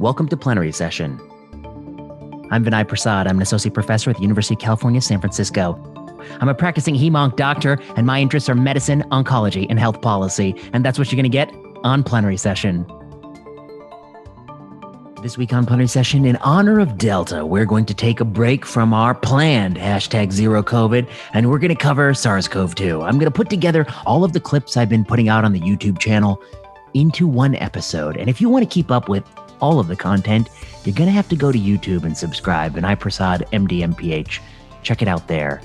Welcome to Plenary Session. I'm Vinay Prasad. I'm an associate professor at the University of California, San Francisco. I'm a practicing hemonc doctor, and my interests are medicine, oncology, and health policy. And that's what you're going to get on Plenary Session. This week on Plenary Session, in honor of Delta, we're going to take a break from our planned hashtag zero COVID, and we're going to cover SARS CoV 2. I'm going to put together all of the clips I've been putting out on the YouTube channel into one episode. And if you want to keep up with all of the content, you're going to have to go to YouTube and subscribe. And I Prasad MDMPH. Check it out there.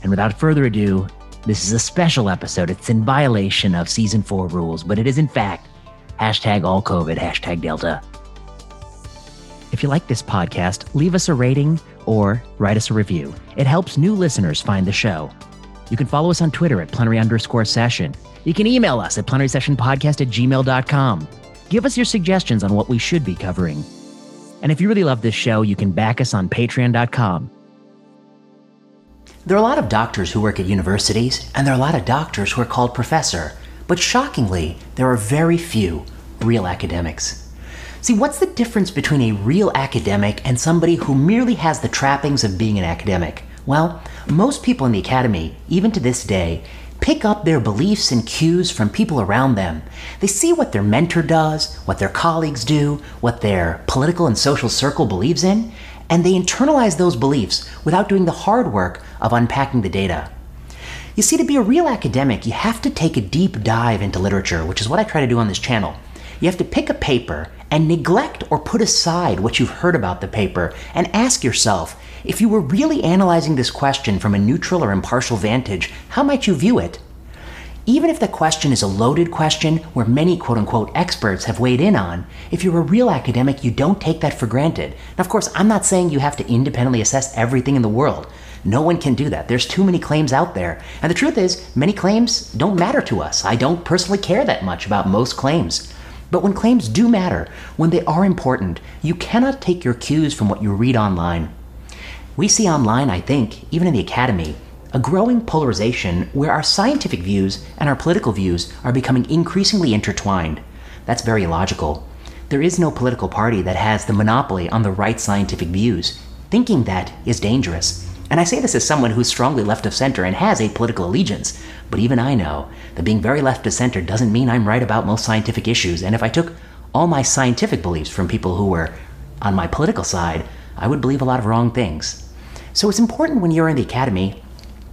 And without further ado, this is a special episode. It's in violation of season four rules, but it is in fact hashtag all COVID, hashtag Delta. If you like this podcast, leave us a rating or write us a review. It helps new listeners find the show. You can follow us on Twitter at plenary underscore session. You can email us at plenarysessionpodcast session podcast at gmail.com. Give us your suggestions on what we should be covering. And if you really love this show, you can back us on patreon.com. There are a lot of doctors who work at universities, and there are a lot of doctors who are called professor. But shockingly, there are very few real academics. See, what's the difference between a real academic and somebody who merely has the trappings of being an academic? Well, most people in the academy, even to this day, pick up their beliefs and cues from people around them. They see what their mentor does, what their colleagues do, what their political and social circle believes in, and they internalize those beliefs without doing the hard work of unpacking the data. You see, to be a real academic, you have to take a deep dive into literature, which is what I try to do on this channel. You have to pick a paper and neglect or put aside what you've heard about the paper and ask yourself if you were really analyzing this question from a neutral or impartial vantage, how might you view it? Even if the question is a loaded question where many quote unquote experts have weighed in on, if you're a real academic, you don't take that for granted. Of course, I'm not saying you have to independently assess everything in the world. No one can do that. There's too many claims out there. And the truth is, many claims don't matter to us. I don't personally care that much about most claims. But when claims do matter, when they are important, you cannot take your cues from what you read online. We see online, I think, even in the academy, a growing polarization where our scientific views and our political views are becoming increasingly intertwined. That's very logical. There is no political party that has the monopoly on the right scientific views. Thinking that is dangerous. And I say this as someone who's strongly left of center and has a political allegiance, but even I know that being very left of center doesn't mean I'm right about most scientific issues. And if I took all my scientific beliefs from people who were on my political side, I would believe a lot of wrong things. So it's important when you're in the academy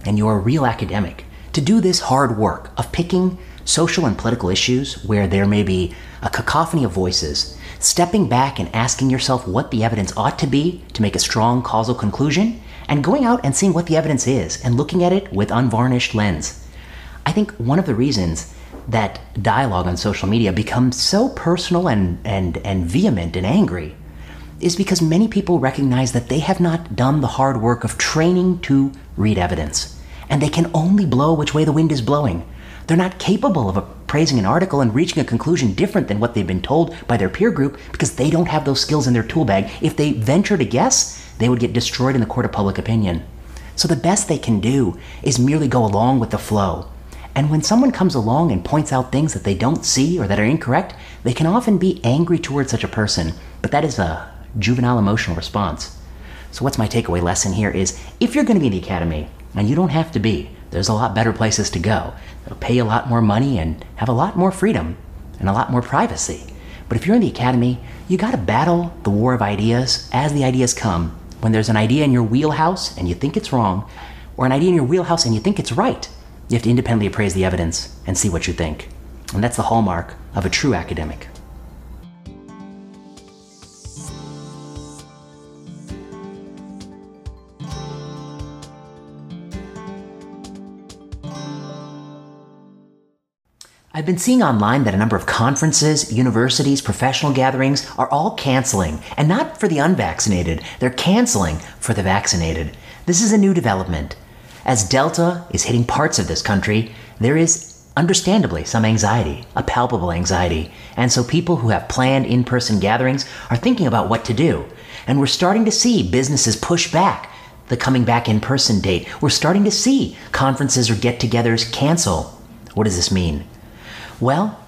and you're a real academic to do this hard work of picking social and political issues where there may be a cacophony of voices, stepping back and asking yourself what the evidence ought to be to make a strong causal conclusion, and going out and seeing what the evidence is and looking at it with unvarnished lens. I think one of the reasons that dialogue on social media becomes so personal and, and, and vehement and angry is because many people recognize that they have not done the hard work of training to read evidence, and they can only blow which way the wind is blowing. They're not capable of appraising an article and reaching a conclusion different than what they've been told by their peer group because they don't have those skills in their tool bag. If they venture to guess, they would get destroyed in the court of public opinion. So the best they can do is merely go along with the flow. And when someone comes along and points out things that they don't see or that are incorrect, they can often be angry towards such a person. But that is a juvenile emotional response. So, what's my takeaway lesson here is if you're going to be in the academy, and you don't have to be, there's a lot better places to go. They'll pay a lot more money and have a lot more freedom and a lot more privacy. But if you're in the academy, you got to battle the war of ideas as the ideas come. When there's an idea in your wheelhouse and you think it's wrong, or an idea in your wheelhouse and you think it's right, you have to independently appraise the evidence and see what you think. And that's the hallmark of a true academic. I've been seeing online that a number of conferences, universities, professional gatherings are all canceling, and not for the unvaccinated, they're canceling for the vaccinated. This is a new development. As Delta is hitting parts of this country, there is understandably some anxiety, a palpable anxiety, and so people who have planned in person gatherings are thinking about what to do. And we're starting to see businesses push back the coming back in person date. We're starting to see conferences or get togethers cancel. What does this mean? Well,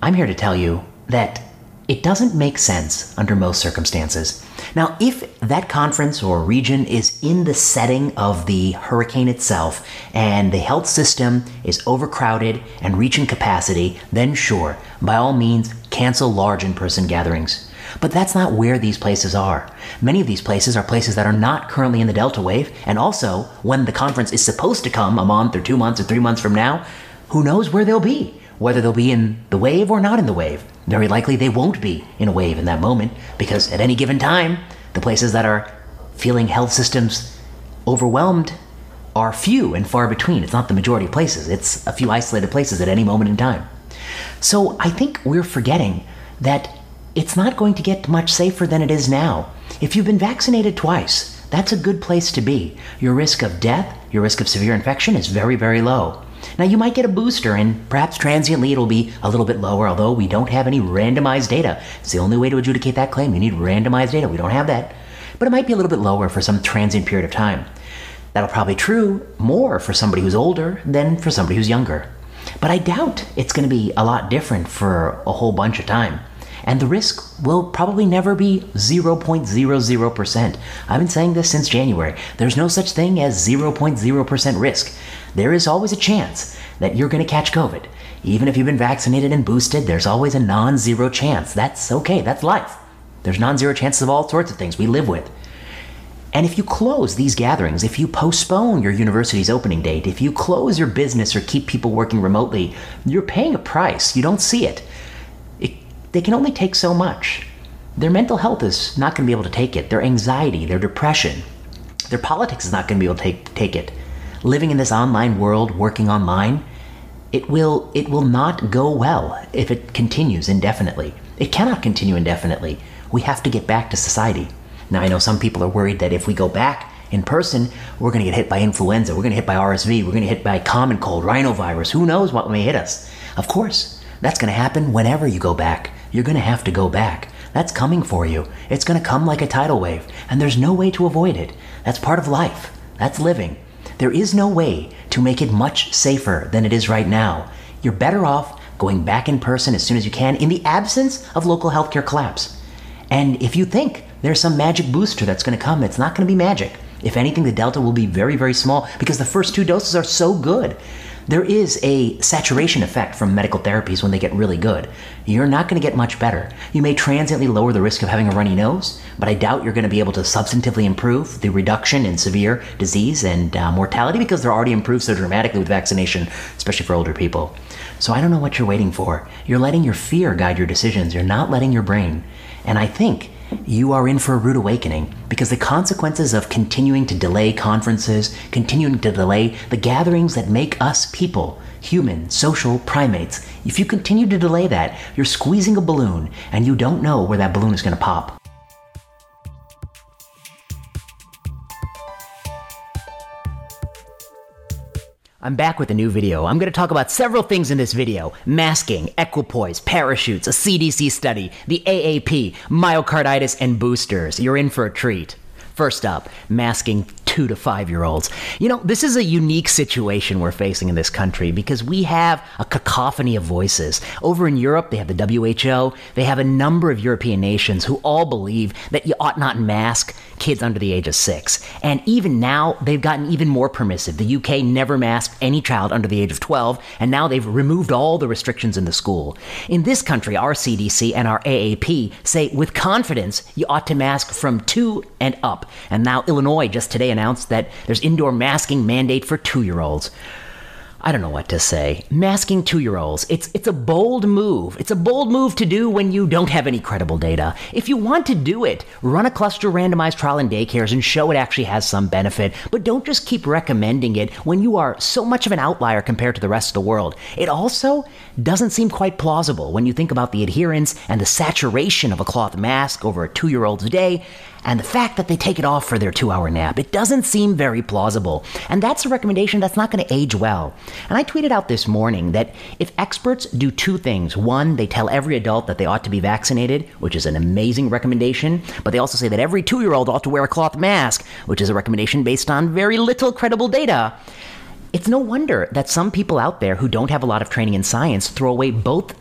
I'm here to tell you that it doesn't make sense under most circumstances. Now, if that conference or region is in the setting of the hurricane itself and the health system is overcrowded and reaching capacity, then sure, by all means, cancel large in person gatherings. But that's not where these places are. Many of these places are places that are not currently in the Delta wave, and also, when the conference is supposed to come a month or two months or three months from now, who knows where they'll be? Whether they'll be in the wave or not in the wave. Very likely they won't be in a wave in that moment, because at any given time, the places that are feeling health systems overwhelmed are few and far between. It's not the majority of places, it's a few isolated places at any moment in time. So I think we're forgetting that it's not going to get much safer than it is now. If you've been vaccinated twice, that's a good place to be. Your risk of death, your risk of severe infection is very, very low. Now, you might get a booster, and perhaps transiently it'll be a little bit lower, although we don't have any randomized data. It's the only way to adjudicate that claim. You need randomized data. We don't have that. But it might be a little bit lower for some transient period of time. That'll probably true more for somebody who's older than for somebody who's younger. But I doubt it's going to be a lot different for a whole bunch of time. And the risk will probably never be 0.00%. I've been saying this since January. There's no such thing as 0.0% risk. There is always a chance that you're going to catch COVID. Even if you've been vaccinated and boosted, there's always a non zero chance. That's okay, that's life. There's non zero chances of all sorts of things we live with. And if you close these gatherings, if you postpone your university's opening date, if you close your business or keep people working remotely, you're paying a price. You don't see it. it they can only take so much. Their mental health is not going to be able to take it. Their anxiety, their depression, their politics is not going to be able to take, take it. Living in this online world, working online, it will it will not go well if it continues indefinitely. It cannot continue indefinitely. We have to get back to society. Now, I know some people are worried that if we go back in person, we're going to get hit by influenza, we're going to hit by RSV, we're going to hit by common cold, rhinovirus, who knows what may hit us. Of course, that's going to happen whenever you go back. You're going to have to go back. That's coming for you. It's going to come like a tidal wave, and there's no way to avoid it. That's part of life. That's living. There is no way to make it much safer than it is right now. You're better off going back in person as soon as you can in the absence of local healthcare collapse. And if you think there's some magic booster that's going to come. It's not going to be magic. If anything, the delta will be very, very small because the first two doses are so good. There is a saturation effect from medical therapies when they get really good. You're not going to get much better. You may transiently lower the risk of having a runny nose, but I doubt you're going to be able to substantively improve the reduction in severe disease and uh, mortality because they're already improved so dramatically with vaccination, especially for older people. So I don't know what you're waiting for. You're letting your fear guide your decisions, you're not letting your brain. And I think you are in for a rude awakening because the consequences of continuing to delay conferences, continuing to delay the gatherings that make us people, human, social primates, if you continue to delay that, you're squeezing a balloon and you don't know where that balloon is going to pop. I'm back with a new video. I'm going to talk about several things in this video masking, equipoise, parachutes, a CDC study, the AAP, myocarditis, and boosters. You're in for a treat. First up, masking two to five year olds. You know, this is a unique situation we're facing in this country because we have a cacophony of voices. Over in Europe, they have the WHO, they have a number of European nations who all believe that you ought not mask kids under the age of six. And even now, they've gotten even more permissive. The UK never masked any child under the age of 12, and now they've removed all the restrictions in the school. In this country, our CDC and our AAP say with confidence you ought to mask from two and up. And now Illinois just today announced announced that there's indoor masking mandate for two year olds. I don't know what to say. Masking two year olds. It's, it's a bold move. It's a bold move to do when you don't have any credible data. If you want to do it, run a cluster randomized trial in daycares and show it actually has some benefit, but don't just keep recommending it when you are so much of an outlier compared to the rest of the world. It also doesn't seem quite plausible when you think about the adherence and the saturation of a cloth mask over a two year old's day and the fact that they take it off for their two hour nap. It doesn't seem very plausible. And that's a recommendation that's not going to age well. And I tweeted out this morning that if experts do two things one, they tell every adult that they ought to be vaccinated, which is an amazing recommendation, but they also say that every two year old ought to wear a cloth mask, which is a recommendation based on very little credible data. It's no wonder that some people out there who don't have a lot of training in science throw away both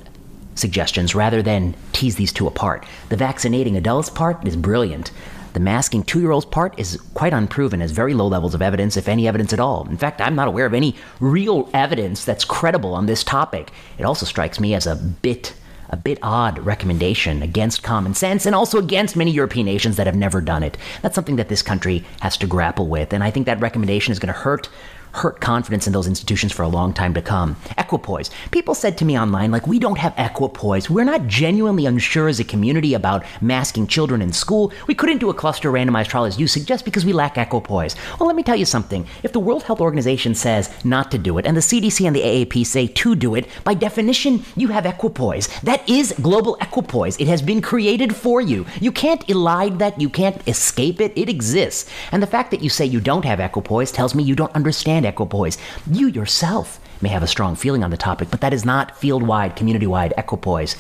suggestions rather than tease these two apart. The vaccinating adults part is brilliant. The masking two year olds part is quite unproven, has very low levels of evidence, if any evidence at all. In fact, I'm not aware of any real evidence that's credible on this topic. It also strikes me as a bit a bit odd recommendation against common sense and also against many European nations that have never done it. That's something that this country has to grapple with, and I think that recommendation is going to hurt hurt confidence in those institutions for a long time to come. Equipoise. People said to me online, like, we don't have equipoise. We're not genuinely unsure as a community about masking children in school. We couldn't do a cluster randomized trial as you suggest because we lack equipoise. Well, let me tell you something. If the World Health Organization says not to do it, and the CDC and the AAP say to do it, by definition, you have equipoise. That is global equipoise. It has been created for you. You can't elide that. You can't escape it. It exists. And the fact that you say you don't have equipoise tells me you don't understand equipoise. You yourself may have a strong feeling on the topic, but that is not field wide, community wide equipoise.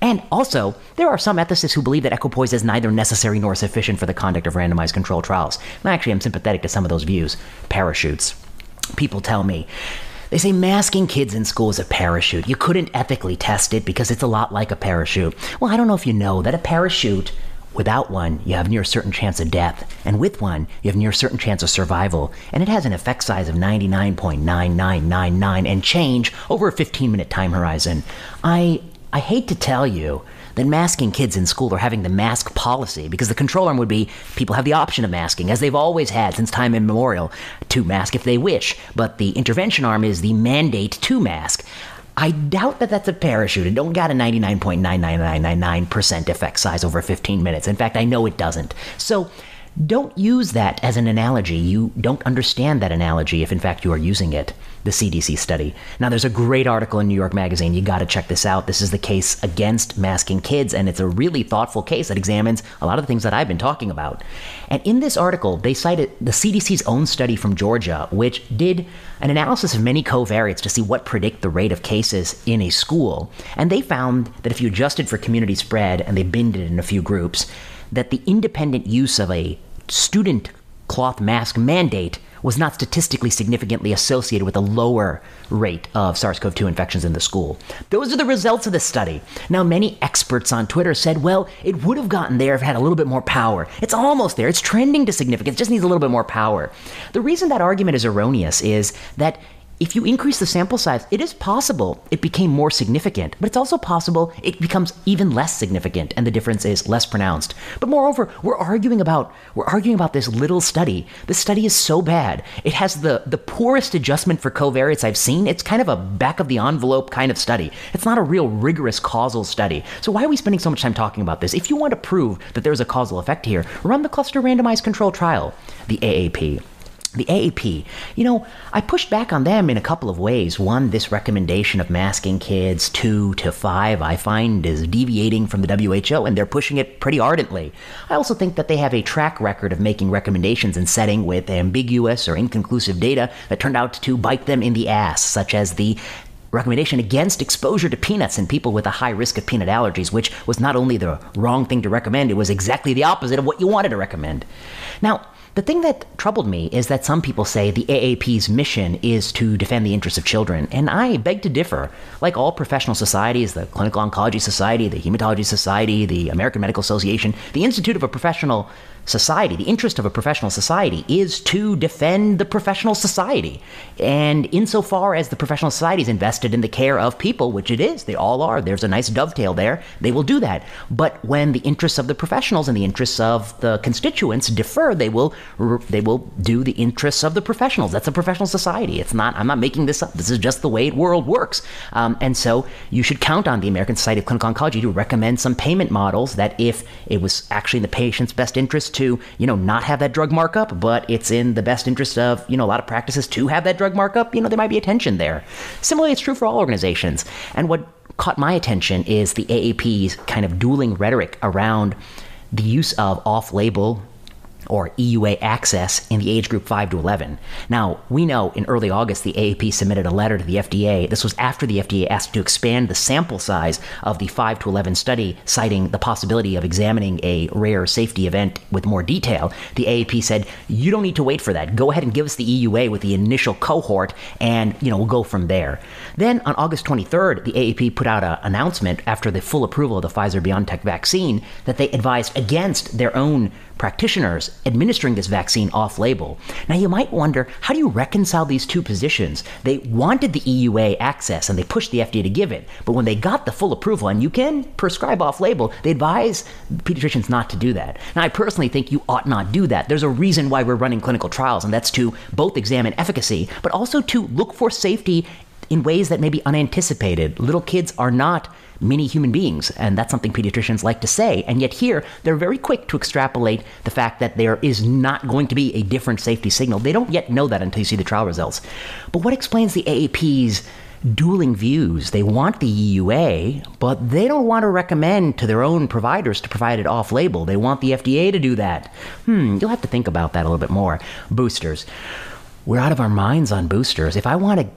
And also, there are some ethicists who believe that equipoise is neither necessary nor sufficient for the conduct of randomized controlled trials. And I actually am sympathetic to some of those views. Parachutes. People tell me they say masking kids in school is a parachute. You couldn't ethically test it because it's a lot like a parachute. Well, I don't know if you know that a parachute Without one, you have near certain chance of death, and with one, you have near certain chance of survival, and it has an effect size of 99.9999 and change over a 15 minute time horizon. I I hate to tell you that masking kids in school or having the mask policy, because the control arm would be people have the option of masking, as they've always had since time immemorial, to mask if they wish, but the intervention arm is the mandate to mask. I doubt that that's a parachute. It don't got a 99.99999% effect size over 15 minutes. In fact, I know it doesn't. So don't use that as an analogy. You don't understand that analogy if, in fact, you are using it the CDC study. Now, there's a great article in New York Magazine. You got to check this out. This is the case against masking kids, and it's a really thoughtful case that examines a lot of the things that I've been talking about. And in this article, they cited the CDC's own study from Georgia, which did an analysis of many covariates to see what predict the rate of cases in a school. And they found that if you adjusted for community spread and they binned it in a few groups, that the independent use of a student cloth mask mandate was not statistically significantly associated with a lower rate of SARS CoV 2 infections in the school. Those are the results of the study. Now, many experts on Twitter said, well, it would have gotten there if it had a little bit more power. It's almost there. It's trending to significance. It just needs a little bit more power. The reason that argument is erroneous is that if you increase the sample size, it is possible it became more significant, but it's also possible it becomes even less significant and the difference is less pronounced. But moreover, we're arguing about we're arguing about this little study. This study is so bad. It has the the poorest adjustment for covariates I've seen. It's kind of a back of the envelope kind of study. It's not a real rigorous causal study. So why are we spending so much time talking about this? If you want to prove that there's a causal effect here, run the cluster randomized control trial, the AAP. The AAP, you know, I pushed back on them in a couple of ways. One, this recommendation of masking kids two to five, I find is deviating from the WHO, and they're pushing it pretty ardently. I also think that they have a track record of making recommendations and setting with ambiguous or inconclusive data that turned out to bite them in the ass, such as the recommendation against exposure to peanuts in people with a high risk of peanut allergies, which was not only the wrong thing to recommend, it was exactly the opposite of what you wanted to recommend. Now, the thing that troubled me is that some people say the AAP's mission is to defend the interests of children, and I beg to differ. Like all professional societies, the Clinical Oncology Society, the Hematology Society, the American Medical Association, the Institute of a Professional society, the interest of a professional society is to defend the professional society. And insofar as the professional society is invested in the care of people, which it is, they all are, there's a nice dovetail there, they will do that. But when the interests of the professionals and the interests of the constituents differ, they will they will do the interests of the professionals. That's a professional society. It's not, I'm not making this up. This is just the way the world works. Um, and so you should count on the American Society of Clinical Oncology to recommend some payment models that if it was actually in the patient's best interest to, you know, not have that drug markup, but it's in the best interest of, you know, a lot of practices to have that drug markup, you know, there might be a tension there. Similarly, it's true for all organizations. And what caught my attention is the AAP's kind of dueling rhetoric around the use of off label or EUA access in the age group 5 to 11. Now, we know in early August the AAP submitted a letter to the FDA. This was after the FDA asked to expand the sample size of the 5 to 11 study, citing the possibility of examining a rare safety event with more detail. The AAP said, "You don't need to wait for that. Go ahead and give us the EUA with the initial cohort and, you know, we'll go from there." Then on August 23rd, the AAP put out an announcement after the full approval of the Pfizer BioNTech vaccine that they advised against their own practitioners administering this vaccine off label. Now, you might wonder how do you reconcile these two positions? They wanted the EUA access and they pushed the FDA to give it, but when they got the full approval and you can prescribe off label, they advise pediatricians not to do that. Now, I personally think you ought not do that. There's a reason why we're running clinical trials, and that's to both examine efficacy, but also to look for safety in ways that may be unanticipated. Little kids are not mini human beings, and that's something pediatricians like to say. And yet, here, they're very quick to extrapolate the fact that there is not going to be a different safety signal. They don't yet know that until you see the trial results. But what explains the AAP's dueling views? They want the EUA, but they don't want to recommend to their own providers to provide it off label. They want the FDA to do that. Hmm, you'll have to think about that a little bit more. Boosters. We're out of our minds on boosters. If I want to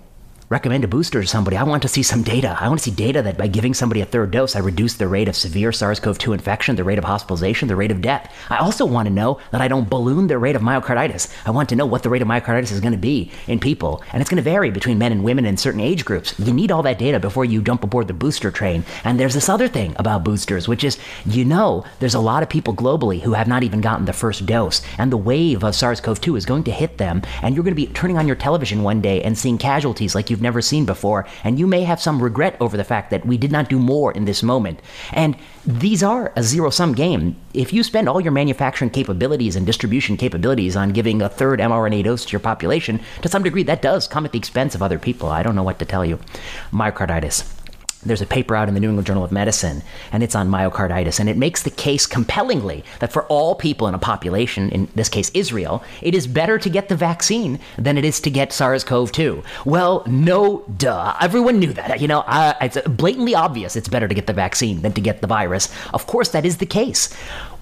recommend a booster to somebody, I want to see some data. I want to see data that by giving somebody a third dose, I reduce the rate of severe SARS CoV 2 infection, the rate of hospitalization, the rate of death. I also want to know that I don't balloon their rate of myocarditis. I want to know what the rate of myocarditis is going to be in people. And it's going to vary between men and women in certain age groups. You need all that data before you jump aboard the booster train. And there's this other thing about boosters, which is you know there's a lot of people globally who have not even gotten the first dose. And the wave of SARS CoV 2 is going to hit them. And you're going to be turning on your television one day and seeing casualties like you've never seen before, and you may have some regret over the fact that we did not do more in this moment. And these are a zero sum game. If you spend all your manufacturing capabilities and distribution capabilities on giving a third mRNA dose to your population, to some degree, that does come at the expense of other people. I don't know what to tell you. Myocarditis there's a paper out in the New England Journal of Medicine, and it's on myocarditis, and it makes the case compellingly that for all people in a population, in this case Israel, it is better to get the vaccine than it is to get SARS-CoV-2. Well, no, duh. Everyone knew that. You know, it's blatantly obvious it's better to get the vaccine than to get the virus. Of course, that is the case.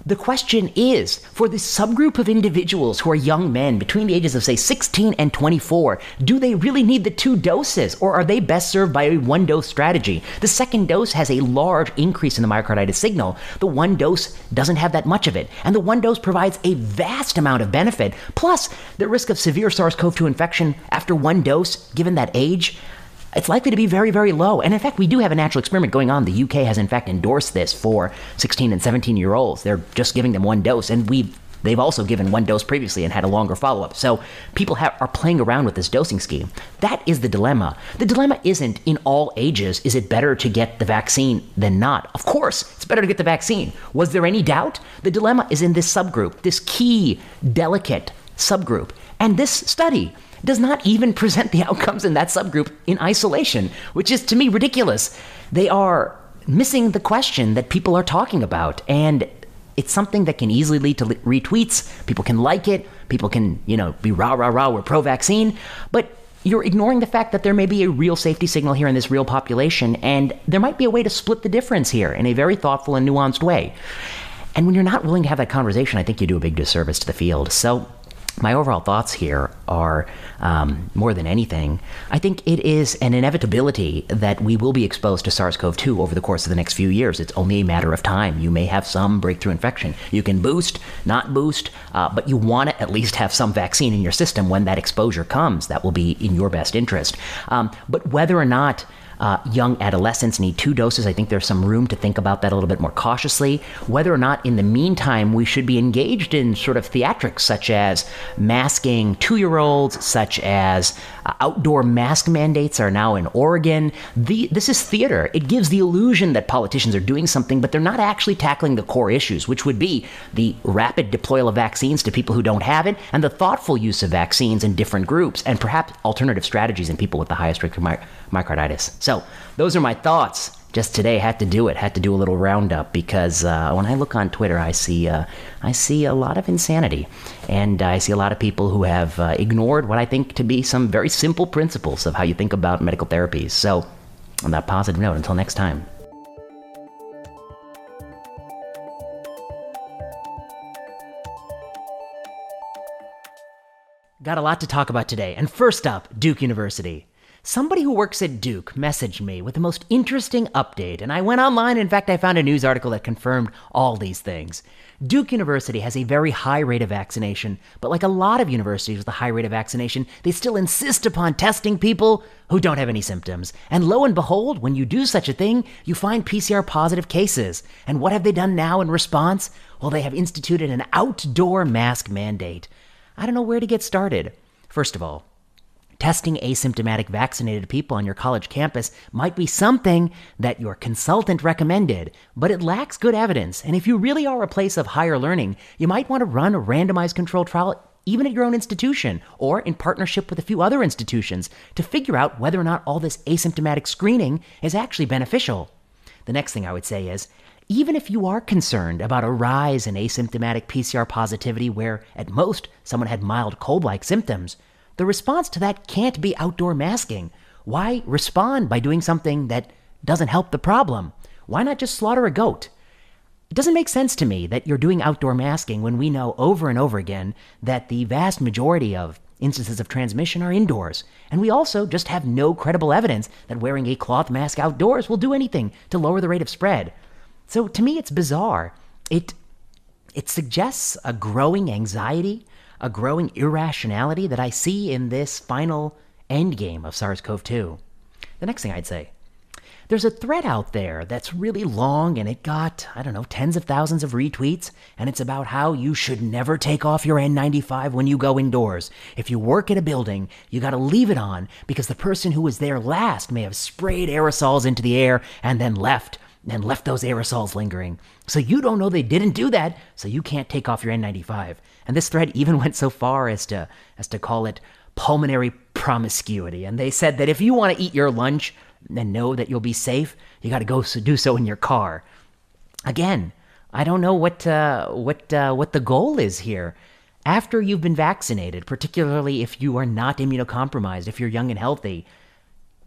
The question is for the subgroup of individuals who are young men between the ages of, say, 16 and 24, do they really need the two doses or are they best served by a one dose strategy? The second dose has a large increase in the myocarditis signal. The one dose doesn't have that much of it. And the one dose provides a vast amount of benefit. Plus, the risk of severe SARS CoV 2 infection after one dose, given that age, it's likely to be very, very low. And in fact, we do have a natural experiment going on. The UK has, in fact, endorsed this for 16 and 17 year olds. They're just giving them one dose, and we've They've also given one dose previously and had a longer follow up. So people are playing around with this dosing scheme. That is the dilemma. The dilemma isn't in all ages, is it better to get the vaccine than not? Of course, it's better to get the vaccine. Was there any doubt? The dilemma is in this subgroup, this key, delicate subgroup. And this study does not even present the outcomes in that subgroup in isolation, which is to me ridiculous. They are missing the question that people are talking about. And it's something that can easily lead to retweets. People can like it. People can, you know, be rah, rah, rah, we're pro vaccine. But you're ignoring the fact that there may be a real safety signal here in this real population, and there might be a way to split the difference here in a very thoughtful and nuanced way. And when you're not willing to have that conversation, I think you do a big disservice to the field. So my overall thoughts here are um, more than anything, I think it is an inevitability that we will be exposed to SARS CoV 2 over the course of the next few years. It's only a matter of time. You may have some breakthrough infection. You can boost, not boost, uh, but you want to at least have some vaccine in your system when that exposure comes. That will be in your best interest. Um, but whether or not uh, young adolescents need two doses. I think there's some room to think about that a little bit more cautiously. Whether or not, in the meantime, we should be engaged in sort of theatrics such as masking two year olds, such as uh, outdoor mask mandates are now in Oregon. The, this is theater. It gives the illusion that politicians are doing something, but they're not actually tackling the core issues, which would be the rapid deployal of vaccines to people who don't have it and the thoughtful use of vaccines in different groups and perhaps alternative strategies in people with the highest risk of my- myocarditis. So those are my thoughts. Just today, had to do it. Had to do a little roundup because uh, when I look on Twitter, I see uh, I see a lot of insanity, and I see a lot of people who have uh, ignored what I think to be some very simple principles of how you think about medical therapies. So, on that positive note, until next time. got a lot to talk about today. And first up, Duke University. Somebody who works at Duke messaged me with the most interesting update, and I went online. In fact, I found a news article that confirmed all these things. Duke University has a very high rate of vaccination, but like a lot of universities with a high rate of vaccination, they still insist upon testing people who don't have any symptoms. And lo and behold, when you do such a thing, you find PCR positive cases. And what have they done now in response? Well, they have instituted an outdoor mask mandate. I don't know where to get started. First of all, Testing asymptomatic vaccinated people on your college campus might be something that your consultant recommended, but it lacks good evidence. And if you really are a place of higher learning, you might want to run a randomized controlled trial even at your own institution or in partnership with a few other institutions to figure out whether or not all this asymptomatic screening is actually beneficial. The next thing I would say is even if you are concerned about a rise in asymptomatic PCR positivity where, at most, someone had mild cold like symptoms, the response to that can't be outdoor masking. Why respond by doing something that doesn't help the problem? Why not just slaughter a goat? It doesn't make sense to me that you're doing outdoor masking when we know over and over again that the vast majority of instances of transmission are indoors. And we also just have no credible evidence that wearing a cloth mask outdoors will do anything to lower the rate of spread. So to me, it's bizarre. It, it suggests a growing anxiety a growing irrationality that I see in this final endgame of SARS CoV 2. The next thing I'd say there's a thread out there that's really long and it got, I don't know, tens of thousands of retweets, and it's about how you should never take off your N95 when you go indoors. If you work at a building, you gotta leave it on because the person who was there last may have sprayed aerosols into the air and then left and left those aerosols lingering. So you don't know they didn't do that, so you can't take off your N95. And this thread even went so far as to as to call it pulmonary promiscuity. And they said that if you want to eat your lunch and know that you'll be safe, you got to go so do so in your car. Again, I don't know what uh, what uh, what the goal is here. After you've been vaccinated, particularly if you are not immunocompromised, if you're young and healthy,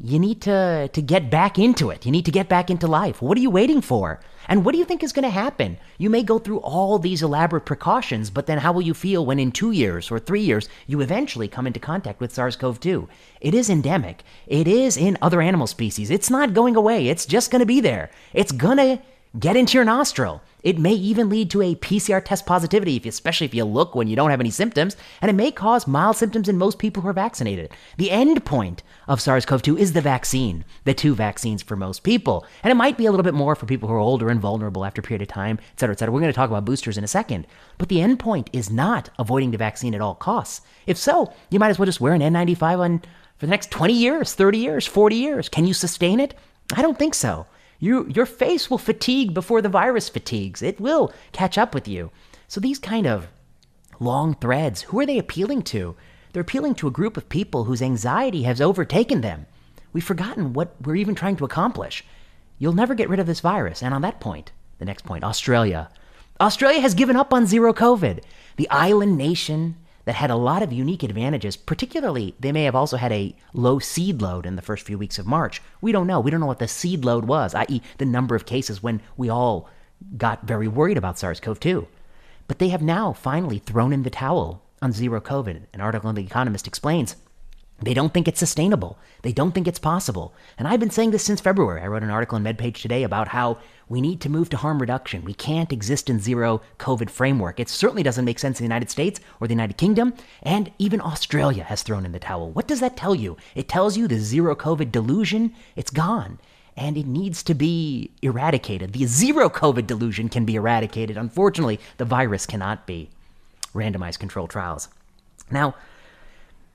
you need to, to get back into it. You need to get back into life. What are you waiting for? And what do you think is going to happen? You may go through all these elaborate precautions, but then how will you feel when in two years or three years you eventually come into contact with SARS CoV 2? It is endemic. It is in other animal species. It's not going away. It's just going to be there. It's going to get into your nostril. It may even lead to a PCR test positivity, if, especially if you look when you don't have any symptoms, and it may cause mild symptoms in most people who are vaccinated. The end point of SARS CoV 2 is the vaccine, the two vaccines for most people. And it might be a little bit more for people who are older and vulnerable after a period of time, et cetera, et cetera. We're going to talk about boosters in a second. But the end point is not avoiding the vaccine at all costs. If so, you might as well just wear an N95 on for the next 20 years, 30 years, 40 years. Can you sustain it? I don't think so. You, your face will fatigue before the virus fatigues. It will catch up with you. So these kind of long threads, who are they appealing to? They're appealing to a group of people whose anxiety has overtaken them. We've forgotten what we're even trying to accomplish. You'll never get rid of this virus. And on that point, the next point, Australia. Australia has given up on zero COVID. The island nation that had a lot of unique advantages. Particularly, they may have also had a low seed load in the first few weeks of March. We don't know. We don't know what the seed load was, i.e., the number of cases when we all got very worried about SARS CoV 2. But they have now finally thrown in the towel on zero COVID. An article in The Economist explains they don't think it's sustainable. They don't think it's possible. And I've been saying this since February. I wrote an article in MedPage today about how we need to move to harm reduction. We can't exist in zero COVID framework. It certainly doesn't make sense in the United States or the United Kingdom, and even Australia has thrown in the towel. What does that tell you? It tells you the zero COVID delusion, it's gone. And it needs to be eradicated. The zero COVID delusion can be eradicated. Unfortunately, the virus cannot be. Randomized controlled trials. Now,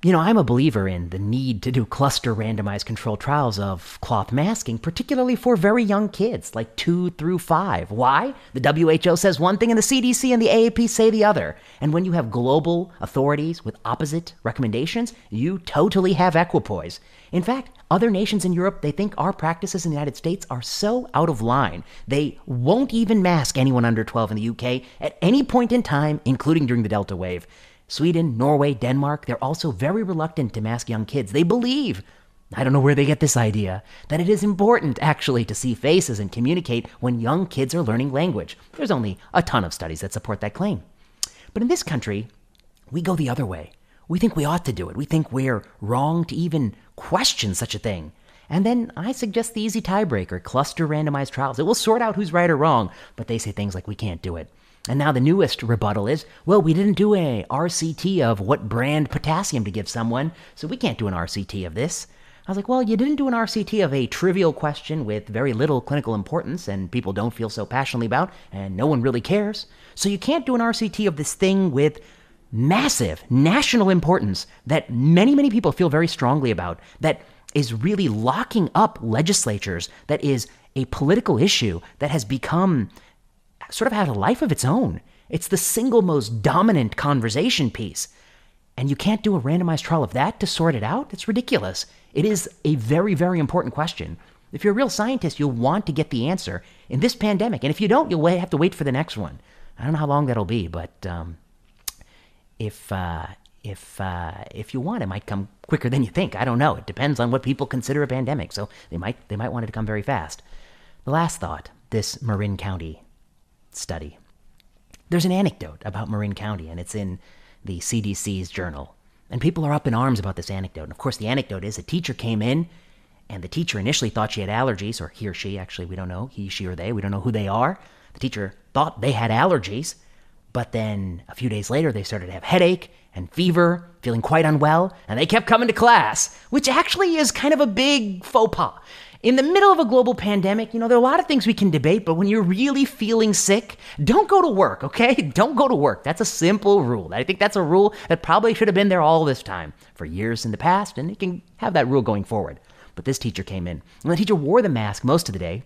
you know, I'm a believer in the need to do cluster randomized controlled trials of cloth masking, particularly for very young kids, like two through five. Why? The WHO says one thing and the CDC and the AAP say the other. And when you have global authorities with opposite recommendations, you totally have equipoise. In fact, other nations in Europe, they think our practices in the United States are so out of line, they won't even mask anyone under 12 in the UK at any point in time, including during the Delta wave. Sweden, Norway, Denmark, they're also very reluctant to mask young kids. They believe, I don't know where they get this idea, that it is important actually to see faces and communicate when young kids are learning language. There's only a ton of studies that support that claim. But in this country, we go the other way. We think we ought to do it. We think we're wrong to even question such a thing. And then I suggest the easy tiebreaker cluster randomized trials. It will sort out who's right or wrong, but they say things like we can't do it. And now the newest rebuttal is, well, we didn't do a RCT of what brand potassium to give someone, so we can't do an RCT of this. I was like, well, you didn't do an RCT of a trivial question with very little clinical importance and people don't feel so passionately about, and no one really cares. So you can't do an RCT of this thing with massive national importance that many, many people feel very strongly about, that is really locking up legislatures, that is a political issue that has become sort of had a life of its own. It's the single most dominant conversation piece. And you can't do a randomized trial of that to sort it out? It's ridiculous. It is a very, very important question. If you're a real scientist, you'll want to get the answer in this pandemic. And if you don't, you'll have to wait for the next one. I don't know how long that'll be, but um, if, uh, if, uh, if you want, it might come quicker than you think. I don't know. It depends on what people consider a pandemic. So they might, they might want it to come very fast. The last thought this Marin County study. There's an anecdote about Marin County, and it's in the CDC's journal. And people are up in arms about this anecdote. And of course, the anecdote is a teacher came in, and the teacher initially thought she had allergies, or he or she, actually, we don't know, he, she, or they, we don't know who they are. The teacher thought they had allergies, but then a few days later, they started to have headache and fever, feeling quite unwell, and they kept coming to class, which actually is kind of a big faux pas in the middle of a global pandemic, you know, there are a lot of things we can debate, but when you're really feeling sick, don't go to work, okay? Don't go to work. That's a simple rule. I think that's a rule that probably should have been there all this time for years in the past, and you can have that rule going forward. But this teacher came in, and the teacher wore the mask most of the day,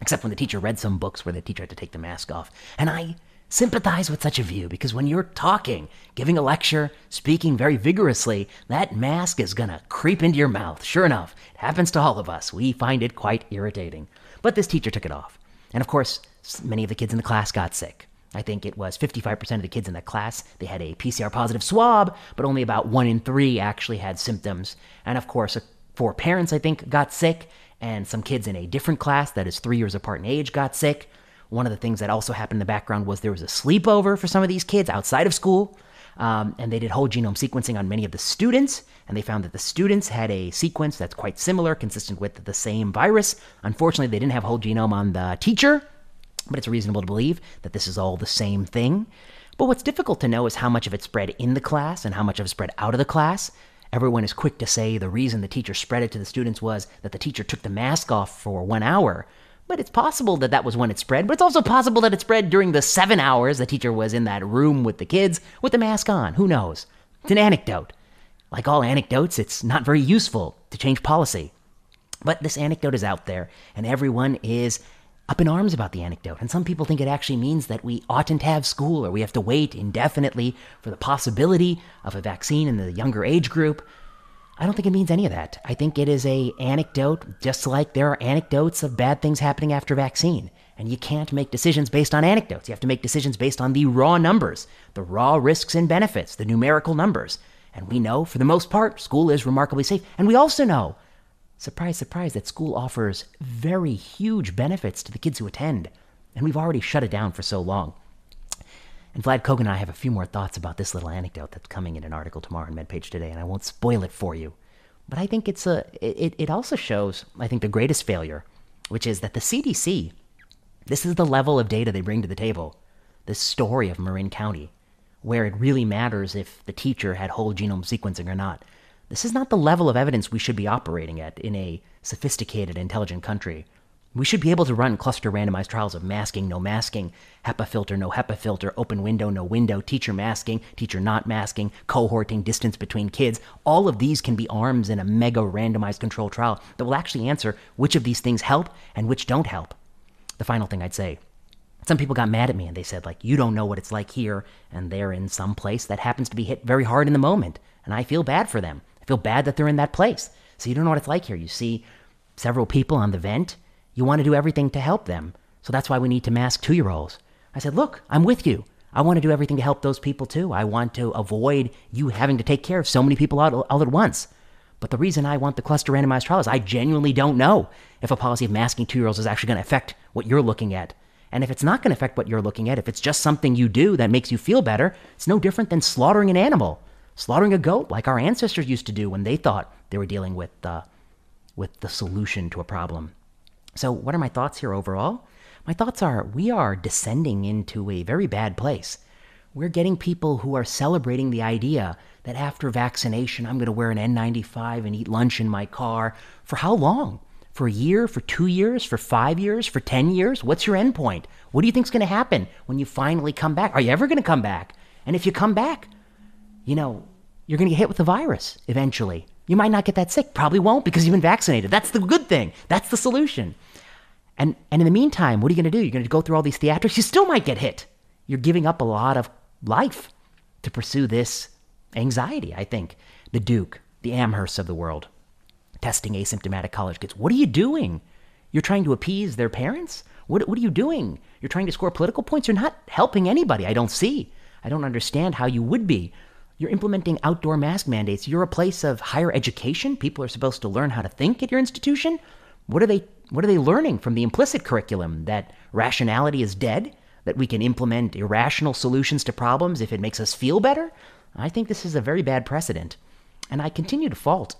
except when the teacher read some books where the teacher had to take the mask off. And I sympathize with such a view because when you're talking, giving a lecture, speaking very vigorously, that mask is gonna creep into your mouth. Sure enough, it happens to all of us. We find it quite irritating. But this teacher took it off. And of course, many of the kids in the class got sick. I think it was 55% of the kids in the class, they had a PCR positive swab, but only about 1 in 3 actually had symptoms. And of course, four parents, I think, got sick, and some kids in a different class that is 3 years apart in age got sick. One of the things that also happened in the background was there was a sleepover for some of these kids outside of school. Um, and they did whole genome sequencing on many of the students, and they found that the students had a sequence that's quite similar, consistent with the same virus. Unfortunately, they didn't have whole genome on the teacher, but it's reasonable to believe that this is all the same thing. But what's difficult to know is how much of it spread in the class and how much of it spread out of the class. Everyone is quick to say the reason the teacher spread it to the students was that the teacher took the mask off for one hour. But it's possible that that was when it spread, but it's also possible that it spread during the seven hours the teacher was in that room with the kids with the mask on. Who knows? It's an anecdote. Like all anecdotes, it's not very useful to change policy. But this anecdote is out there, and everyone is up in arms about the anecdote. And some people think it actually means that we oughtn't have school or we have to wait indefinitely for the possibility of a vaccine in the younger age group. I don't think it means any of that. I think it is a anecdote, just like there are anecdotes of bad things happening after vaccine. And you can't make decisions based on anecdotes. You have to make decisions based on the raw numbers, the raw risks and benefits, the numerical numbers. And we know, for the most part, school is remarkably safe. And we also know, surprise, surprise, that school offers very huge benefits to the kids who attend. And we've already shut it down for so long. And Vlad Kogan and I have a few more thoughts about this little anecdote that's coming in an article tomorrow in MedPage Today, and I won't spoil it for you. But I think it's a it, it also shows, I think, the greatest failure, which is that the CDC, this is the level of data they bring to the table. This story of Marin County, where it really matters if the teacher had whole genome sequencing or not. This is not the level of evidence we should be operating at in a sophisticated, intelligent country we should be able to run cluster randomized trials of masking, no masking, HEPA filter, no HEPA filter, open window, no window, teacher masking, teacher not masking, cohorting, distance between kids. All of these can be arms in a mega randomized control trial that will actually answer which of these things help and which don't help. The final thing I'd say some people got mad at me and they said, like, you don't know what it's like here, and they're in some place that happens to be hit very hard in the moment. And I feel bad for them. I feel bad that they're in that place. So you don't know what it's like here. You see several people on the vent you want to do everything to help them. So that's why we need to mask two year olds. I said, Look, I'm with you. I want to do everything to help those people too. I want to avoid you having to take care of so many people all, all at once. But the reason I want the cluster randomized trial is I genuinely don't know if a policy of masking two year olds is actually going to affect what you're looking at. And if it's not going to affect what you're looking at, if it's just something you do that makes you feel better, it's no different than slaughtering an animal. slaughtering a goat like our ancestors used to do when they thought they were dealing with, uh, with the solution to a problem. So, what are my thoughts here overall? My thoughts are we are descending into a very bad place. We're getting people who are celebrating the idea that after vaccination, I'm going to wear an N95 and eat lunch in my car. For how long? For a year? For two years? For five years? For 10 years? What's your end point? What do you think's going to happen when you finally come back? Are you ever going to come back? And if you come back, you know, you're going to get hit with the virus eventually. You might not get that sick. Probably won't because you've been vaccinated. That's the good thing. That's the solution. And, and in the meantime, what are you going to do? You're going to go through all these theatrics. You still might get hit. You're giving up a lot of life to pursue this anxiety, I think. The Duke, the Amherst of the world, testing asymptomatic college kids. What are you doing? You're trying to appease their parents? What, what are you doing? You're trying to score political points? You're not helping anybody. I don't see. I don't understand how you would be. You're implementing outdoor mask mandates. You're a place of higher education. People are supposed to learn how to think at your institution. What are they what are they learning from the implicit curriculum that rationality is dead? That we can implement irrational solutions to problems if it makes us feel better? I think this is a very bad precedent. And I continue to fault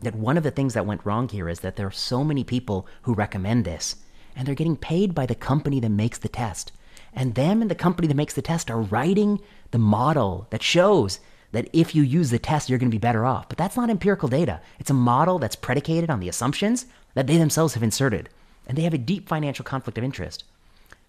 that one of the things that went wrong here is that there are so many people who recommend this, and they're getting paid by the company that makes the test. And them and the company that makes the test are writing the model that shows that if you use the test, you're going to be better off. But that's not empirical data. It's a model that's predicated on the assumptions that they themselves have inserted. And they have a deep financial conflict of interest.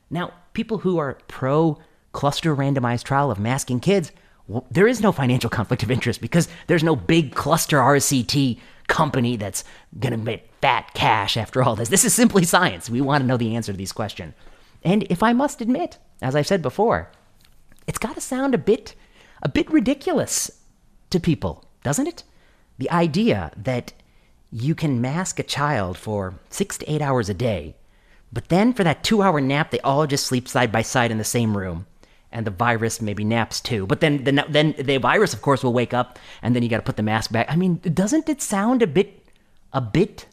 Now, people who are pro cluster randomized trial of masking kids, well, there is no financial conflict of interest because there's no big cluster RCT company that's going to make fat cash after all this. This is simply science. We want to know the answer to these questions. And if I must admit, as I've said before, it's got to sound a bit a bit ridiculous to people, doesn't it? The idea that you can mask a child for six to eight hours a day, but then for that two hour nap, they all just sleep side by side in the same room. And the virus maybe naps too. But then the, then the virus, of course, will wake up and then you got to put the mask back. I mean, doesn't it sound a bit, a bit,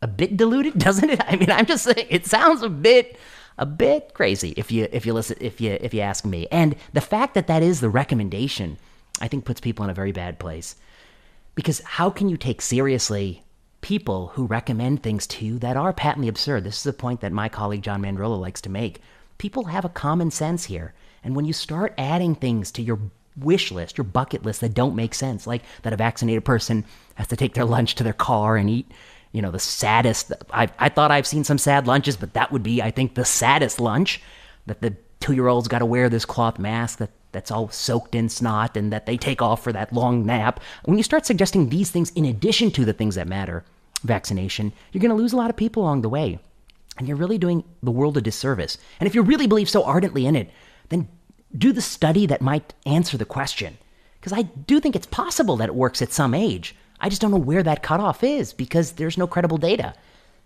a bit diluted? Doesn't it? I mean, I'm just saying, it sounds a bit a bit crazy if you if you listen if you if you ask me. And the fact that that is the recommendation, I think puts people in a very bad place. Because how can you take seriously people who recommend things to you that are patently absurd? This is a point that my colleague John Mandrola likes to make. People have a common sense here. And when you start adding things to your wish list, your bucket list that don't make sense, like that a vaccinated person has to take their lunch to their car and eat you know, the saddest. I, I thought I've seen some sad lunches, but that would be, I think, the saddest lunch that the two year old's got to wear this cloth mask that, that's all soaked in snot and that they take off for that long nap. When you start suggesting these things in addition to the things that matter, vaccination, you're going to lose a lot of people along the way. And you're really doing the world a disservice. And if you really believe so ardently in it, then do the study that might answer the question. Because I do think it's possible that it works at some age. I just don't know where that cutoff is because there's no credible data.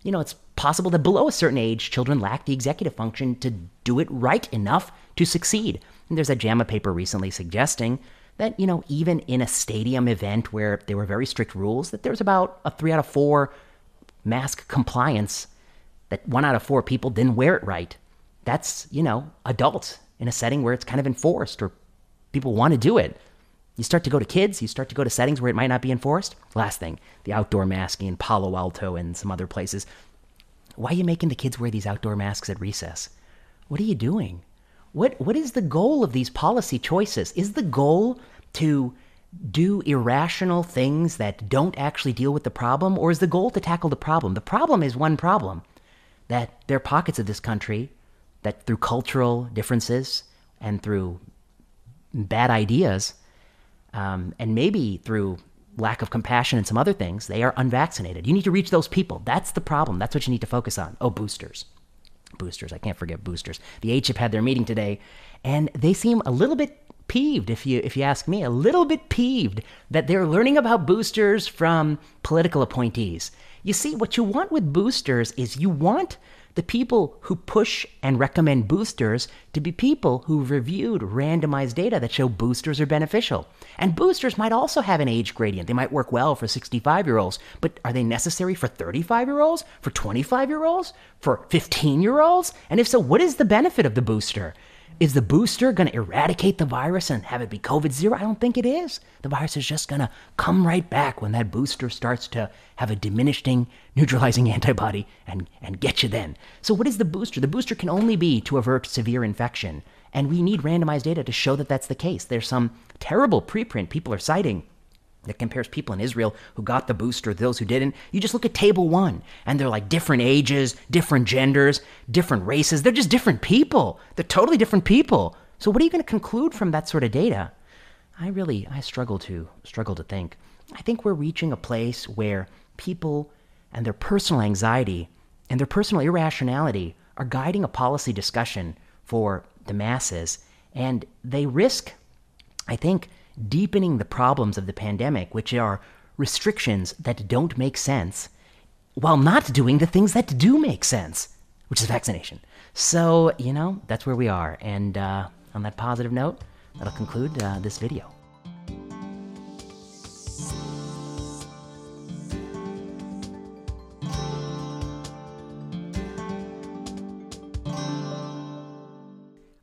You know, it's possible that below a certain age, children lack the executive function to do it right enough to succeed. And there's a JAMA paper recently suggesting that, you know, even in a stadium event where there were very strict rules, that there's about a three out of four mask compliance, that one out of four people didn't wear it right. That's, you know, adults in a setting where it's kind of enforced or people want to do it. You start to go to kids, you start to go to settings where it might not be enforced. Last thing, the outdoor masking in Palo Alto and some other places. Why are you making the kids wear these outdoor masks at recess? What are you doing? What what is the goal of these policy choices? Is the goal to do irrational things that don't actually deal with the problem or is the goal to tackle the problem? The problem is one problem that there are pockets of this country that through cultural differences and through bad ideas um, and maybe through lack of compassion and some other things, they are unvaccinated. You need to reach those people. That's the problem. That's what you need to focus on. Oh, boosters. Boosters. I can't forget boosters. The HIP had their meeting today, and they seem a little bit peeved, if you if you ask me, a little bit peeved that they're learning about boosters from political appointees. You see, what you want with boosters is you want the people who push and recommend boosters to be people who've reviewed randomized data that show boosters are beneficial. And boosters might also have an age gradient. They might work well for 65 year olds, but are they necessary for 35 year olds, for 25 year olds, for 15 year olds? And if so, what is the benefit of the booster? Is the booster going to eradicate the virus and have it be COVID zero? I don't think it is. The virus is just going to come right back when that booster starts to have a diminishing neutralizing antibody and, and get you then. So, what is the booster? The booster can only be to avert severe infection. And we need randomized data to show that that's the case. There's some terrible preprint people are citing that compares people in Israel who got the booster, those who didn't. You just look at table one, and they're like different ages, different genders, different races. They're just different people. They're totally different people. So what are you going to conclude from that sort of data? I really, I struggle to struggle to think. I think we're reaching a place where people and their personal anxiety and their personal irrationality are guiding a policy discussion for the masses, and they risk, I think, deepening the problems of the pandemic, which are restrictions that don't make sense, while not doing the things that do make sense, which is vaccination. So, you know, that's where we are. And uh, on that positive note, that'll conclude uh, this video.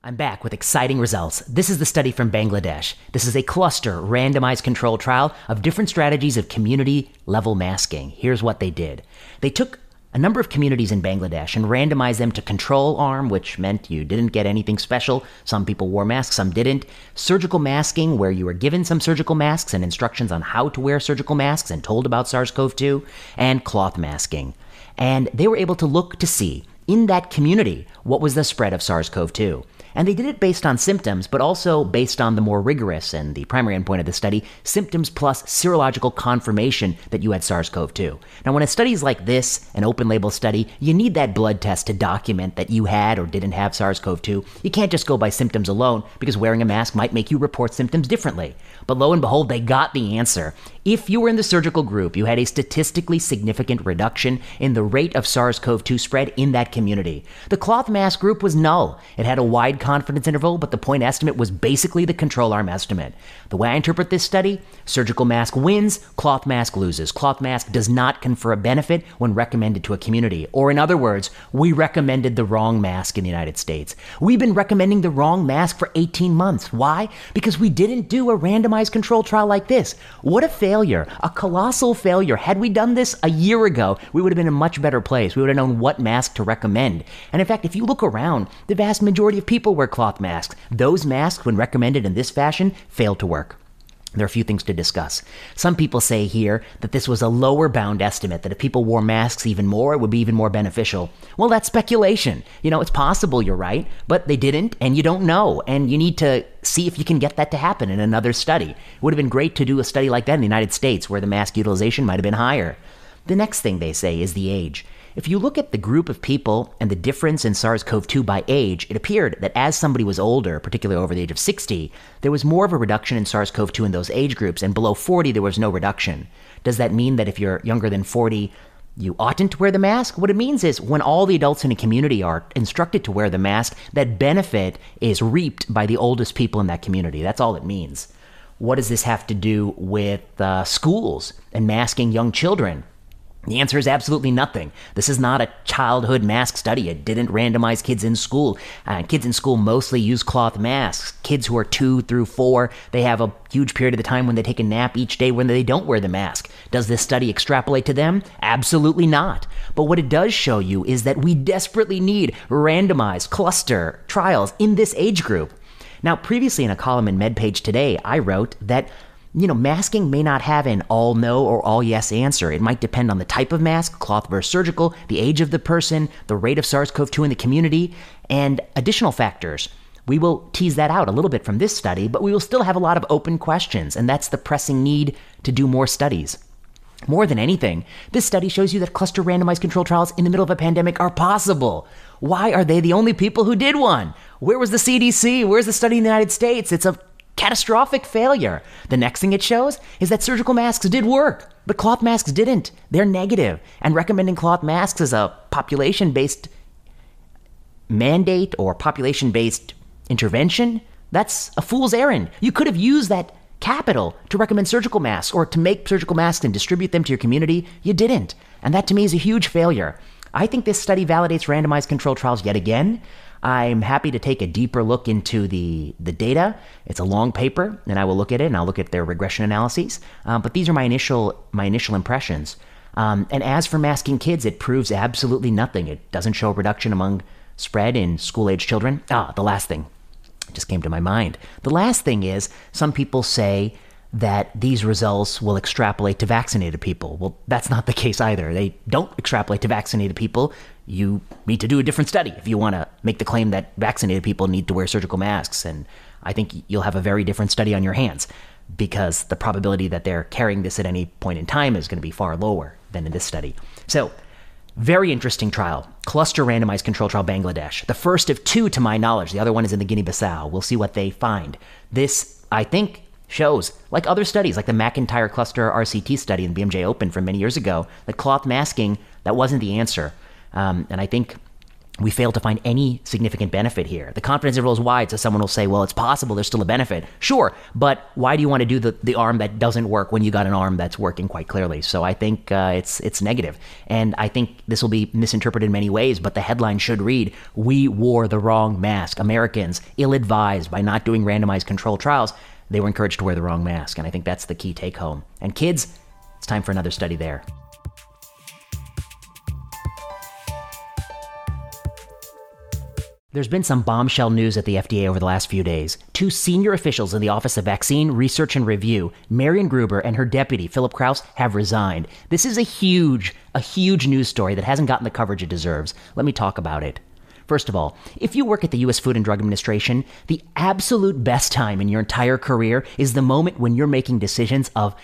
I'm back with exciting results. This is the study from Bangladesh. This is a cluster randomized control trial of different strategies of community level masking. Here's what they did they took a number of communities in Bangladesh and randomized them to control arm, which meant you didn't get anything special. Some people wore masks, some didn't. Surgical masking, where you were given some surgical masks and instructions on how to wear surgical masks and told about SARS CoV 2, and cloth masking. And they were able to look to see in that community what was the spread of SARS CoV 2. And they did it based on symptoms, but also based on the more rigorous and the primary endpoint of the study symptoms plus serological confirmation that you had SARS CoV 2. Now, when a study is like this, an open label study, you need that blood test to document that you had or didn't have SARS CoV 2. You can't just go by symptoms alone because wearing a mask might make you report symptoms differently. But lo and behold, they got the answer. If you were in the surgical group, you had a statistically significant reduction in the rate of SARS CoV 2 spread in that community. The cloth mask group was null. It had a wide confidence interval, but the point estimate was basically the control arm estimate. The way I interpret this study, surgical mask wins, cloth mask loses. Cloth mask does not confer a benefit when recommended to a community. Or in other words, we recommended the wrong mask in the United States. We've been recommending the wrong mask for 18 months. Why? Because we didn't do a randomized control trial like this. What a failure, a colossal failure. Had we done this a year ago, we would have been in a much better place. We would have known what mask to recommend. And in fact, if you look around, the vast majority of people wear cloth masks. Those masks, when recommended in this fashion, fail to work. There are a few things to discuss. Some people say here that this was a lower bound estimate, that if people wore masks even more, it would be even more beneficial. Well, that's speculation. You know, it's possible you're right, but they didn't, and you don't know. And you need to see if you can get that to happen in another study. It would have been great to do a study like that in the United States, where the mask utilization might have been higher. The next thing they say is the age. If you look at the group of people and the difference in SARS CoV 2 by age, it appeared that as somebody was older, particularly over the age of 60, there was more of a reduction in SARS CoV 2 in those age groups, and below 40, there was no reduction. Does that mean that if you're younger than 40, you oughtn't to wear the mask? What it means is when all the adults in a community are instructed to wear the mask, that benefit is reaped by the oldest people in that community. That's all it means. What does this have to do with uh, schools and masking young children? The answer is absolutely nothing. This is not a childhood mask study. It didn't randomize kids in school. Uh, kids in school mostly use cloth masks. Kids who are two through four, they have a huge period of the time when they take a nap each day when they don't wear the mask. Does this study extrapolate to them? Absolutely not. But what it does show you is that we desperately need randomized cluster trials in this age group. Now, previously in a column in MedPage Today, I wrote that you know, masking may not have an all no or all yes answer. It might depend on the type of mask, cloth versus surgical, the age of the person, the rate of SARS CoV 2 in the community, and additional factors. We will tease that out a little bit from this study, but we will still have a lot of open questions, and that's the pressing need to do more studies. More than anything, this study shows you that cluster randomized control trials in the middle of a pandemic are possible. Why are they the only people who did one? Where was the CDC? Where's the study in the United States? It's a catastrophic failure. The next thing it shows is that surgical masks did work, but cloth masks didn't. They're negative, and recommending cloth masks as a population based mandate or population based intervention, that's a fool's errand. You could have used that capital to recommend surgical masks or to make surgical masks and distribute them to your community. You didn't. And that to me is a huge failure. I think this study validates randomized controlled trials yet again. I'm happy to take a deeper look into the, the data. It's a long paper, and I will look at it and I'll look at their regression analyses. Um, but these are my initial my initial impressions. Um, and as for masking kids, it proves absolutely nothing. It doesn't show a reduction among spread in school age children. Ah, the last thing just came to my mind. The last thing is some people say that these results will extrapolate to vaccinated people. Well, that's not the case either. They don't extrapolate to vaccinated people. You need to do a different study if you want to make the claim that vaccinated people need to wear surgical masks. And I think you'll have a very different study on your hands because the probability that they're carrying this at any point in time is going to be far lower than in this study. So, very interesting trial. Cluster randomized control trial Bangladesh. The first of two to my knowledge. The other one is in the Guinea Bissau. We'll see what they find. This, I think, shows, like other studies, like the MacIntyre cluster RCT study in BMJ Open from many years ago, that cloth masking, that wasn't the answer. Um, and I think we fail to find any significant benefit here. The confidence interval is wide, so someone will say, well, it's possible there's still a benefit. Sure, but why do you want to do the, the arm that doesn't work when you got an arm that's working quite clearly? So I think uh, it's, it's negative. And I think this will be misinterpreted in many ways, but the headline should read, We wore the wrong mask. Americans, ill advised by not doing randomized control trials, they were encouraged to wear the wrong mask. And I think that's the key take home. And kids, it's time for another study there. There's been some bombshell news at the FDA over the last few days. Two senior officials in the Office of Vaccine Research and Review, Marion Gruber and her deputy, Philip Krause, have resigned. This is a huge, a huge news story that hasn't gotten the coverage it deserves. Let me talk about it. First of all, if you work at the U.S. Food and Drug Administration, the absolute best time in your entire career is the moment when you're making decisions of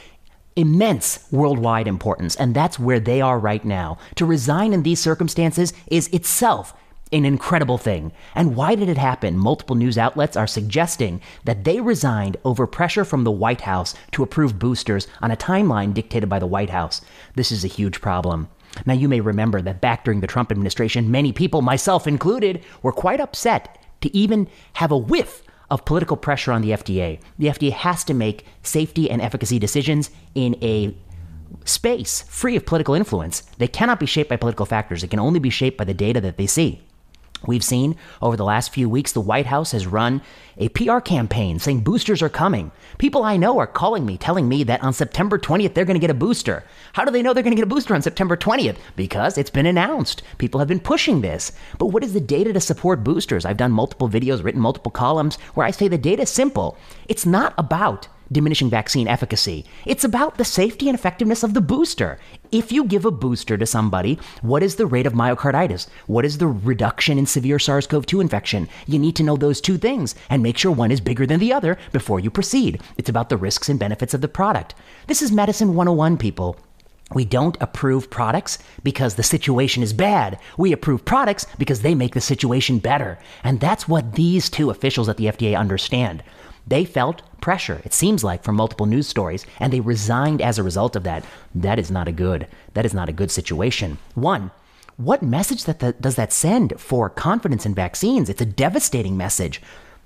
immense worldwide importance, and that's where they are right now. To resign in these circumstances is itself an incredible thing. And why did it happen? Multiple news outlets are suggesting that they resigned over pressure from the White House to approve boosters on a timeline dictated by the White House. This is a huge problem. Now, you may remember that back during the Trump administration, many people, myself included, were quite upset to even have a whiff of political pressure on the FDA. The FDA has to make safety and efficacy decisions in a space free of political influence. They cannot be shaped by political factors, it can only be shaped by the data that they see. We've seen over the last few weeks, the White House has run a PR campaign saying boosters are coming. People I know are calling me, telling me that on September 20th, they're going to get a booster. How do they know they're going to get a booster on September 20th? Because it's been announced. People have been pushing this. But what is the data to support boosters? I've done multiple videos, written multiple columns where I say the data is simple. It's not about diminishing vaccine efficacy. It's about the safety and effectiveness of the booster. If you give a booster to somebody, what is the rate of myocarditis? What is the reduction in severe SARS CoV 2 infection? You need to know those two things and make sure one is bigger than the other before you proceed. It's about the risks and benefits of the product. This is Medicine 101, people. We don't approve products because the situation is bad. We approve products because they make the situation better. And that's what these two officials at the FDA understand. They felt pressure, it seems like, from multiple news stories, and they resigned as a result of that. That is not a good, that is not a good situation. One, what message that the, does that send for confidence in vaccines? It's a devastating message.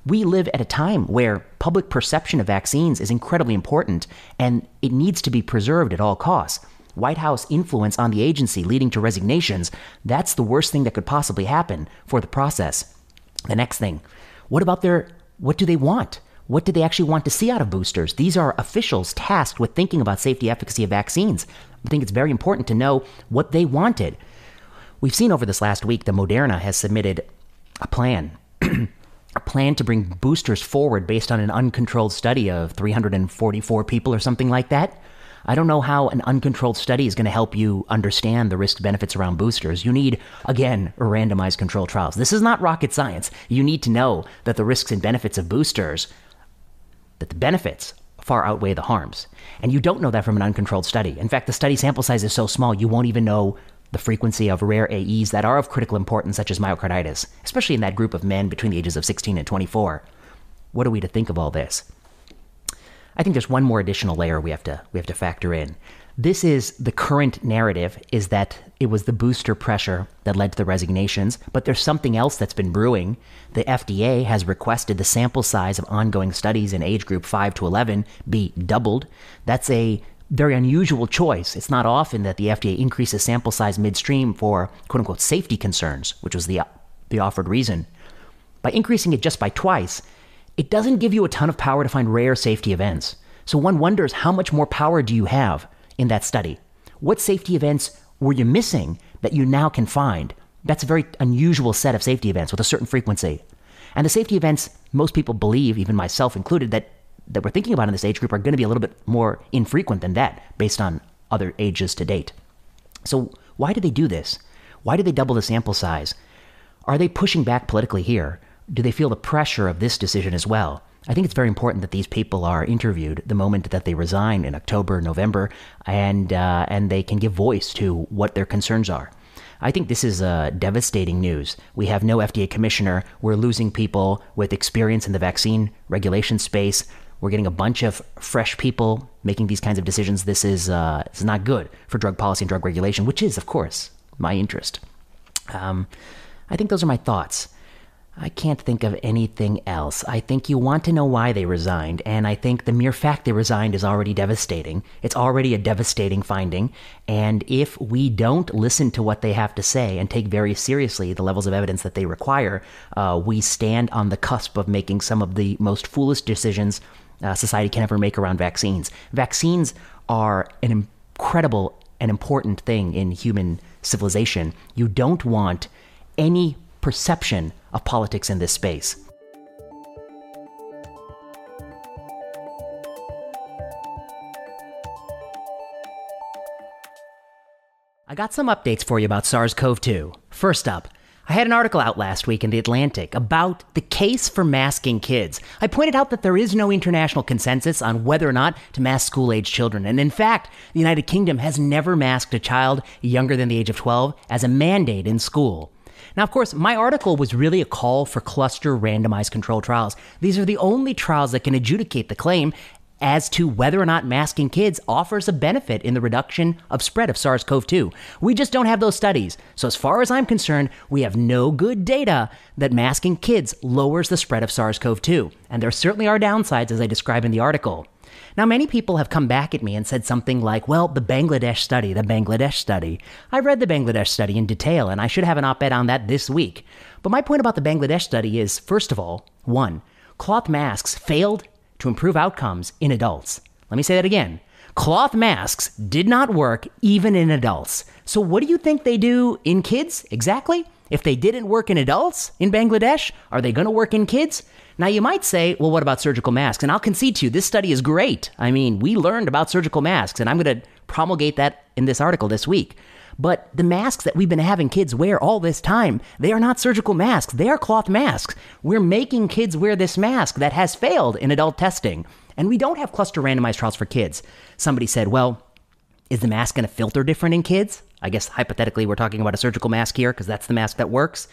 We live at a time where public perception of vaccines is incredibly important and it needs to be preserved at all costs. White House influence on the agency leading to resignations, that's the worst thing that could possibly happen for the process. The next thing, what about their what do they want? What do they actually want to see out of boosters? These are officials tasked with thinking about safety efficacy of vaccines. I think it's very important to know what they wanted. We've seen over this last week that Moderna has submitted a plan. a plan to bring boosters forward based on an uncontrolled study of 344 people or something like that. I don't know how an uncontrolled study is going to help you understand the risk benefits around boosters. You need, again, randomized controlled trials. This is not rocket science. You need to know that the risks and benefits of boosters that the benefits far outweigh the harms. And you don't know that from an uncontrolled study. In fact, the study sample size is so small, you won't even know the frequency of rare AEs that are of critical importance, such as myocarditis, especially in that group of men between the ages of 16 and 24. What are we to think of all this? I think there's one more additional layer we have to we have to factor in. This is the current narrative is that it was the booster pressure that led to the resignations, but there's something else that's been brewing. The FDA has requested the sample size of ongoing studies in age group 5 to 11 be doubled. That's a very unusual choice. It's not often that the FDA increases sample size midstream for quote unquote safety concerns, which was the the offered reason. by increasing it just by twice, it doesn't give you a ton of power to find rare safety events. So one wonders how much more power do you have in that study? What safety events were you missing that you now can find? That's a very unusual set of safety events with a certain frequency. And the safety events most people believe, even myself included, that, that we're thinking about in this age group are going to be a little bit more infrequent than that based on other ages to date. So, why do they do this? Why do they double the sample size? Are they pushing back politically here? Do they feel the pressure of this decision as well? I think it's very important that these people are interviewed the moment that they resign in October, November, and uh, and they can give voice to what their concerns are. I think this is uh, devastating news. We have no FDA commissioner. We're losing people with experience in the vaccine regulation space. We're getting a bunch of fresh people making these kinds of decisions. This is uh, is not good for drug policy and drug regulation, which is, of course, my interest. Um, I think those are my thoughts. I can't think of anything else. I think you want to know why they resigned, and I think the mere fact they resigned is already devastating. It's already a devastating finding, and if we don't listen to what they have to say and take very seriously the levels of evidence that they require, uh, we stand on the cusp of making some of the most foolish decisions uh, society can ever make around vaccines. Vaccines are an incredible and important thing in human civilization. You don't want any perception of politics in this space. I got some updates for you about SARS CoV 2. First up, I had an article out last week in The Atlantic about the case for masking kids. I pointed out that there is no international consensus on whether or not to mask school age children. And in fact, the United Kingdom has never masked a child younger than the age of 12 as a mandate in school. Now, of course, my article was really a call for cluster randomized control trials. These are the only trials that can adjudicate the claim as to whether or not masking kids offers a benefit in the reduction of spread of SARS CoV 2. We just don't have those studies. So, as far as I'm concerned, we have no good data that masking kids lowers the spread of SARS CoV 2. And there certainly are downsides, as I describe in the article. Now, many people have come back at me and said something like, well, the Bangladesh study, the Bangladesh study. I read the Bangladesh study in detail, and I should have an op ed on that this week. But my point about the Bangladesh study is first of all, one, cloth masks failed to improve outcomes in adults. Let me say that again. Cloth masks did not work even in adults. So, what do you think they do in kids exactly? If they didn't work in adults in Bangladesh, are they going to work in kids? Now, you might say, well, what about surgical masks? And I'll concede to you, this study is great. I mean, we learned about surgical masks, and I'm going to promulgate that in this article this week. But the masks that we've been having kids wear all this time, they are not surgical masks. They are cloth masks. We're making kids wear this mask that has failed in adult testing. And we don't have cluster randomized trials for kids. Somebody said, well, is the mask going to filter different in kids? I guess hypothetically, we're talking about a surgical mask here because that's the mask that works.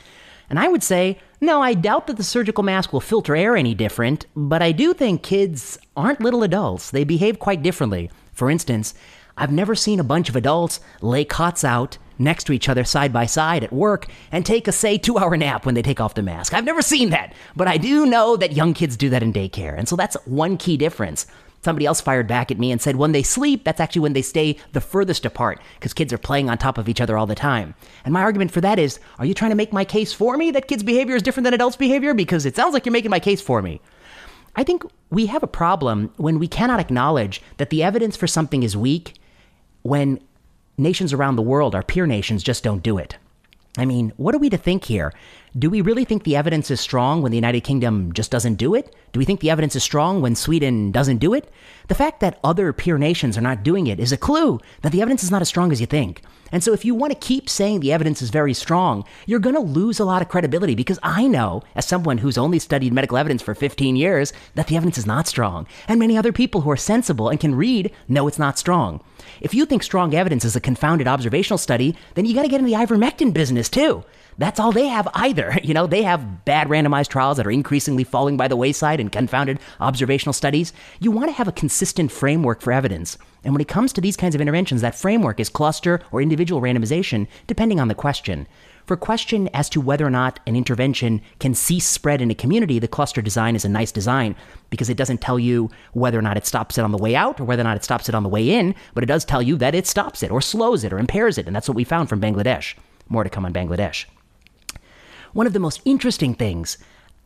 And I would say, no, I doubt that the surgical mask will filter air any different, but I do think kids aren't little adults. They behave quite differently. For instance, I've never seen a bunch of adults lay cots out next to each other side by side at work and take a, say, two hour nap when they take off the mask. I've never seen that, but I do know that young kids do that in daycare. And so that's one key difference. Somebody else fired back at me and said when they sleep, that's actually when they stay the furthest apart because kids are playing on top of each other all the time. And my argument for that is are you trying to make my case for me that kids' behavior is different than adults' behavior? Because it sounds like you're making my case for me. I think we have a problem when we cannot acknowledge that the evidence for something is weak when nations around the world, our peer nations, just don't do it. I mean, what are we to think here? Do we really think the evidence is strong when the United Kingdom just doesn't do it? Do we think the evidence is strong when Sweden doesn't do it? The fact that other peer nations are not doing it is a clue that the evidence is not as strong as you think. And so, if you want to keep saying the evidence is very strong, you're going to lose a lot of credibility because I know, as someone who's only studied medical evidence for 15 years, that the evidence is not strong. And many other people who are sensible and can read know it's not strong. If you think strong evidence is a confounded observational study, then you got to get in the ivermectin business too. That's all they have either. You know, they have bad randomized trials that are increasingly falling by the wayside and confounded observational studies. You want to have a consistent framework for evidence. And when it comes to these kinds of interventions, that framework is cluster or individual randomization, depending on the question. For question as to whether or not an intervention can cease spread in a community, the cluster design is a nice design because it doesn't tell you whether or not it stops it on the way out or whether or not it stops it on the way in, but it does tell you that it stops it or slows it or impairs it. And that's what we found from Bangladesh. More to come on Bangladesh. One of the most interesting things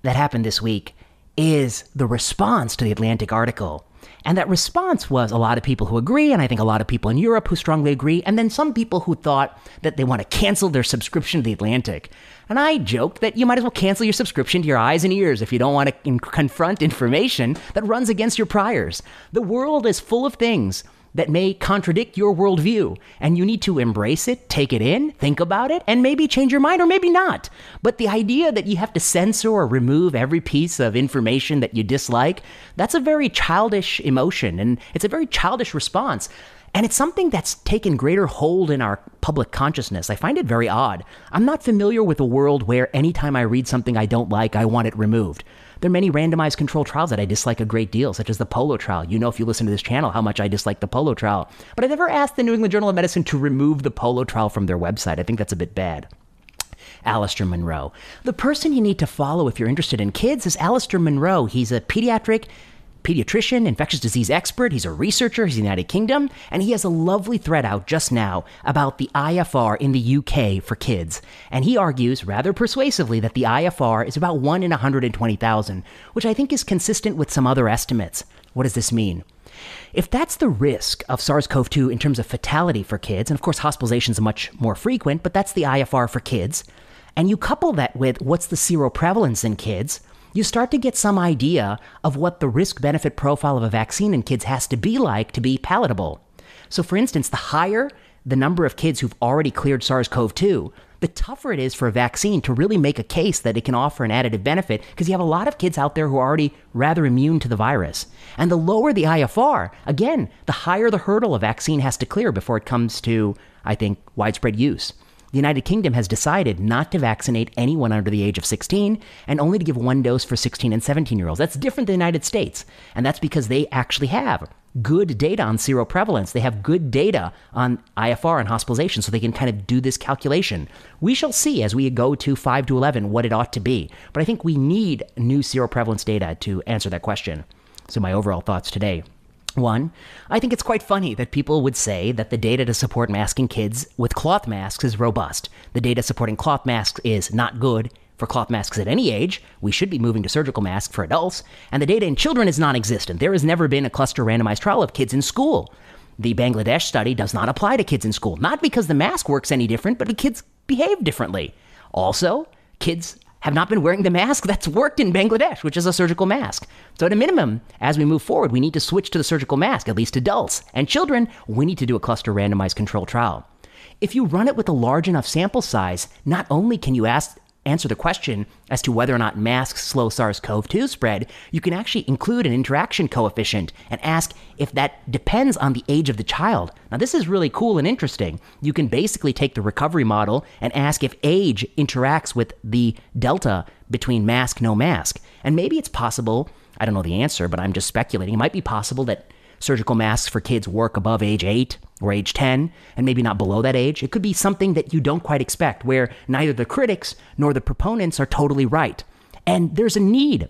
that happened this week is the response to the Atlantic article. And that response was a lot of people who agree, and I think a lot of people in Europe who strongly agree, and then some people who thought that they want to cancel their subscription to The Atlantic. And I joked that you might as well cancel your subscription to your eyes and ears if you don't want to in- confront information that runs against your priors. The world is full of things that may contradict your worldview. And you need to embrace it, take it in, think about it, and maybe change your mind or maybe not. But the idea that you have to censor or remove every piece of information that you dislike, that's a very childish emotion and it's a very childish response. And it's something that's taken greater hold in our public consciousness. I find it very odd. I'm not familiar with a world where anytime I read something I don't like, I want it removed. There are many randomized controlled trials that I dislike a great deal, such as the Polo trial. You know, if you listen to this channel, how much I dislike the Polo trial. But I've never asked the New England Journal of Medicine to remove the Polo trial from their website. I think that's a bit bad. Alasdair Munro. The person you need to follow if you're interested in kids is Alasdair Munro. He's a pediatric pediatrician, infectious disease expert. He's a researcher. He's in the United Kingdom. And he has a lovely thread out just now about the IFR in the UK for kids. And he argues rather persuasively that the IFR is about 1 in 120,000, which I think is consistent with some other estimates. What does this mean? If that's the risk of SARS CoV 2 in terms of fatality for kids, and of course hospitalizations are much more frequent, but that's the IFR for kids, and you couple that with what's the seroprevalence in kids, you start to get some idea of what the risk benefit profile of a vaccine in kids has to be like to be palatable. So, for instance, the higher the number of kids who've already cleared SARS CoV 2, the tougher it is for a vaccine to really make a case that it can offer an additive benefit because you have a lot of kids out there who are already rather immune to the virus. And the lower the IFR, again, the higher the hurdle a vaccine has to clear before it comes to, I think, widespread use the United Kingdom has decided not to vaccinate anyone under the age of 16 and only to give one dose for 16 and 17 year olds. That's different than the United States. And that's because they actually have good data on seroprevalence. They have good data on IFR and hospitalization, so they can kind of do this calculation. We shall see as we go to 5 to 11 what it ought to be. But I think we need new seroprevalence data to answer that question. So, my overall thoughts today. One, I think it's quite funny that people would say that the data to support masking kids with cloth masks is robust. The data supporting cloth masks is not good for cloth masks at any age. We should be moving to surgical masks for adults. And the data in children is non existent. There has never been a cluster randomized trial of kids in school. The Bangladesh study does not apply to kids in school, not because the mask works any different, but the kids behave differently. Also, kids have not been wearing the mask that's worked in Bangladesh, which is a surgical mask. So, at a minimum, as we move forward, we need to switch to the surgical mask, at least adults. And children, we need to do a cluster randomized control trial. If you run it with a large enough sample size, not only can you ask answer the question as to whether or not masks slow SARS CoV 2 spread, you can actually include an interaction coefficient and ask if that depends on the age of the child. Now, this is really cool and interesting. You can basically take the recovery model and ask if age interacts with the delta between mask, no mask. And maybe it's possible, I don't know the answer, but I'm just speculating, it might be possible that surgical masks for kids work above age 8 or age 10, and maybe not below that age. It could be something that you don't quite expect, where neither the critics nor the proponents are totally right. And there's a need,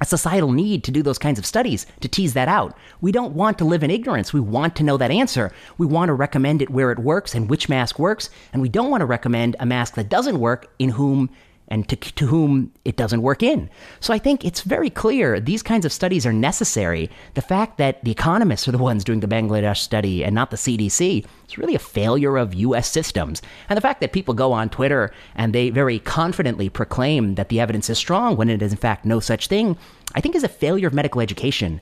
a societal need to do those kinds of studies to tease that out. We don't want to live in ignorance. We want to know that answer. We want to recommend it where it works and which mask works, and we don't want to recommend a mask that doesn't work in whom and to, to whom it doesn't work in. So I think it's very clear these kinds of studies are necessary. The fact that the economists are the ones doing the Bangladesh study and not the CDC is really a failure of US systems. And the fact that people go on Twitter and they very confidently proclaim that the evidence is strong when it is in fact no such thing, I think is a failure of medical education.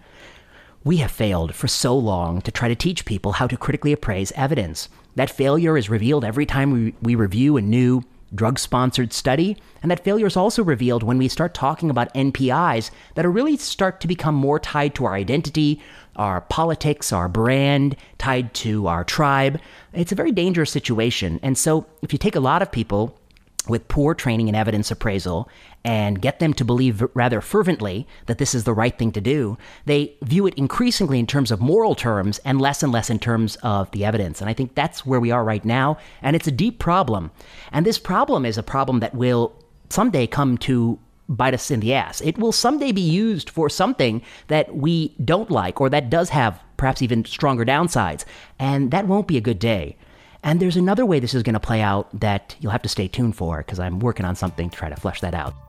We have failed for so long to try to teach people how to critically appraise evidence. That failure is revealed every time we, we review a new drug sponsored study, and that failure is also revealed when we start talking about NPIs that are really start to become more tied to our identity, our politics, our brand, tied to our tribe. It's a very dangerous situation. And so, if you take a lot of people with poor training in evidence appraisal and get them to believe rather fervently that this is the right thing to do, they view it increasingly in terms of moral terms and less and less in terms of the evidence. And I think that's where we are right now. And it's a deep problem. And this problem is a problem that will someday come to bite us in the ass. It will someday be used for something that we don't like or that does have perhaps even stronger downsides. And that won't be a good day. And there's another way this is going to play out that you'll have to stay tuned for because I'm working on something to try to flesh that out.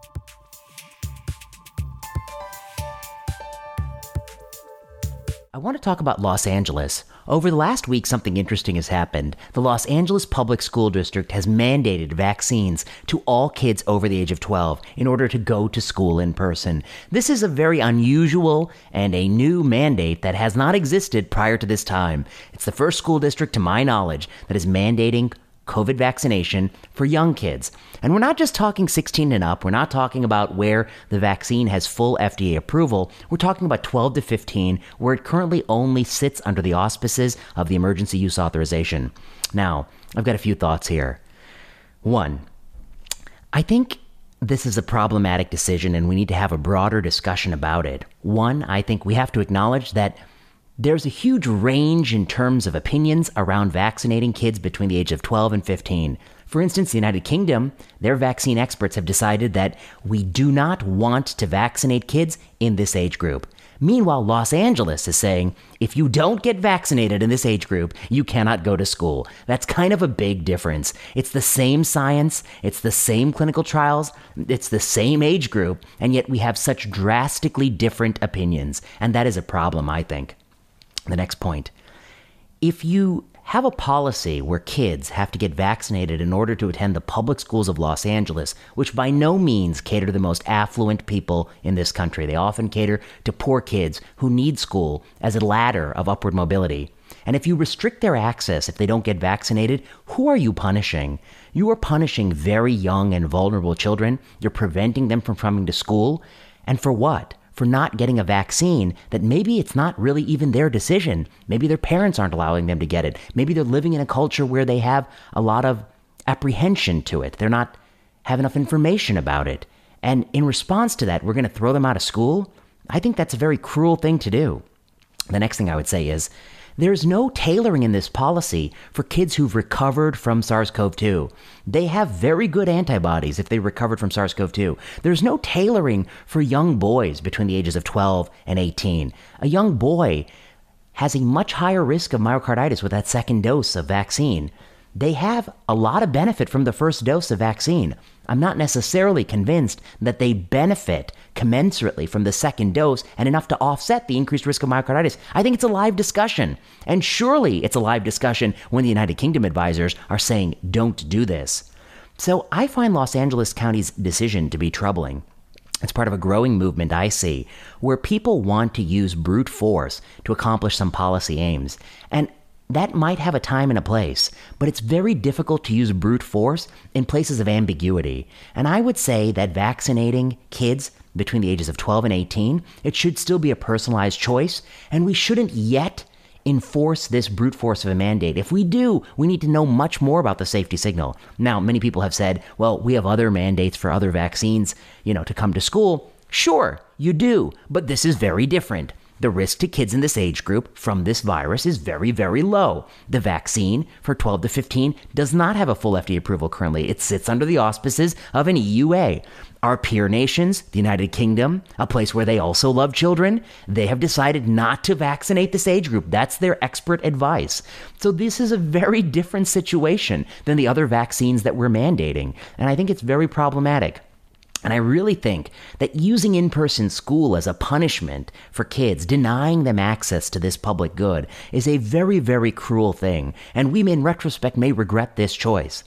I want to talk about Los Angeles. Over the last week, something interesting has happened. The Los Angeles Public School District has mandated vaccines to all kids over the age of 12 in order to go to school in person. This is a very unusual and a new mandate that has not existed prior to this time. It's the first school district, to my knowledge, that is mandating COVID vaccination for young kids. And we're not just talking 16 and up. We're not talking about where the vaccine has full FDA approval. We're talking about 12 to 15, where it currently only sits under the auspices of the emergency use authorization. Now, I've got a few thoughts here. One, I think this is a problematic decision and we need to have a broader discussion about it. One, I think we have to acknowledge that there's a huge range in terms of opinions around vaccinating kids between the age of 12 and 15. For instance, the United Kingdom, their vaccine experts have decided that we do not want to vaccinate kids in this age group. Meanwhile, Los Angeles is saying if you don't get vaccinated in this age group, you cannot go to school. That's kind of a big difference. It's the same science, it's the same clinical trials, it's the same age group, and yet we have such drastically different opinions. And that is a problem, I think. The next point if you have a policy where kids have to get vaccinated in order to attend the public schools of Los Angeles, which by no means cater to the most affluent people in this country. They often cater to poor kids who need school as a ladder of upward mobility. And if you restrict their access if they don't get vaccinated, who are you punishing? You are punishing very young and vulnerable children. You're preventing them from coming to school. And for what? For not getting a vaccine that maybe it's not really even their decision. Maybe their parents aren't allowing them to get it. Maybe they're living in a culture where they have a lot of apprehension to it. They're not have enough information about it. And in response to that, we're going to throw them out of school. I think that's a very cruel thing to do. The next thing I would say is there's no tailoring in this policy for kids who've recovered from SARS CoV 2. They have very good antibodies if they recovered from SARS CoV 2. There's no tailoring for young boys between the ages of 12 and 18. A young boy has a much higher risk of myocarditis with that second dose of vaccine they have a lot of benefit from the first dose of vaccine. I'm not necessarily convinced that they benefit commensurately from the second dose and enough to offset the increased risk of myocarditis. I think it's a live discussion. And surely it's a live discussion when the United Kingdom advisors are saying, don't do this. So I find Los Angeles County's decision to be troubling. It's part of a growing movement I see where people want to use brute force to accomplish some policy aims. And that might have a time and a place, but it's very difficult to use brute force in places of ambiguity. And I would say that vaccinating kids between the ages of 12 and 18, it should still be a personalized choice, and we shouldn't yet enforce this brute force of a mandate. If we do, we need to know much more about the safety signal. Now, many people have said, well, we have other mandates for other vaccines, you know, to come to school. Sure, you do, but this is very different. The risk to kids in this age group from this virus is very, very low. The vaccine for 12 to 15 does not have a full FDA approval currently. It sits under the auspices of an EUA. Our peer nations, the United Kingdom, a place where they also love children, they have decided not to vaccinate this age group. That's their expert advice. So this is a very different situation than the other vaccines that we're mandating. And I think it's very problematic. And I really think that using in person school as a punishment for kids, denying them access to this public good, is a very, very cruel thing. And we, in retrospect, may regret this choice.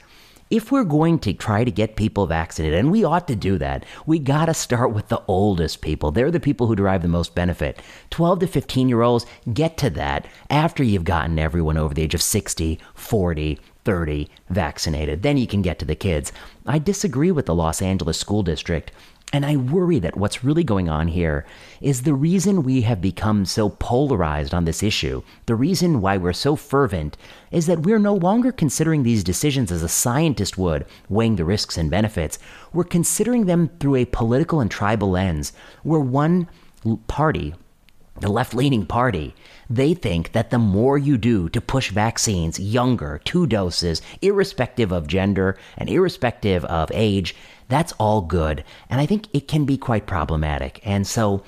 If we're going to try to get people vaccinated, and we ought to do that, we got to start with the oldest people. They're the people who derive the most benefit. 12 to 15 year olds, get to that after you've gotten everyone over the age of 60, 40, 30 vaccinated. Then you can get to the kids. I disagree with the Los Angeles School District. And I worry that what's really going on here is the reason we have become so polarized on this issue, the reason why we're so fervent, is that we're no longer considering these decisions as a scientist would, weighing the risks and benefits. We're considering them through a political and tribal lens, where one party, the left leaning party, they think that the more you do to push vaccines younger, two doses, irrespective of gender and irrespective of age, that's all good. And I think it can be quite problematic. And so,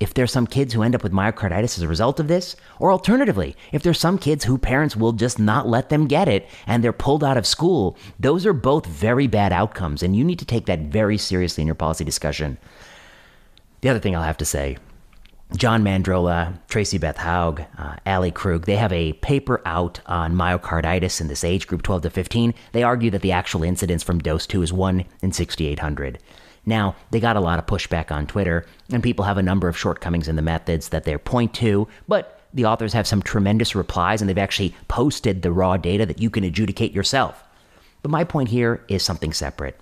if there's some kids who end up with myocarditis as a result of this, or alternatively, if there's some kids who parents will just not let them get it and they're pulled out of school, those are both very bad outcomes. And you need to take that very seriously in your policy discussion. The other thing I'll have to say John Mandrola, Tracy Beth Høeg, uh, Ali Krug, they have a paper out on myocarditis in this age group 12 to 15. They argue that the actual incidence from dose 2 is 1 in 6,800. Now, they got a lot of pushback on Twitter, and people have a number of shortcomings in the methods that they point to, but the authors have some tremendous replies, and they've actually posted the raw data that you can adjudicate yourself. But my point here is something separate.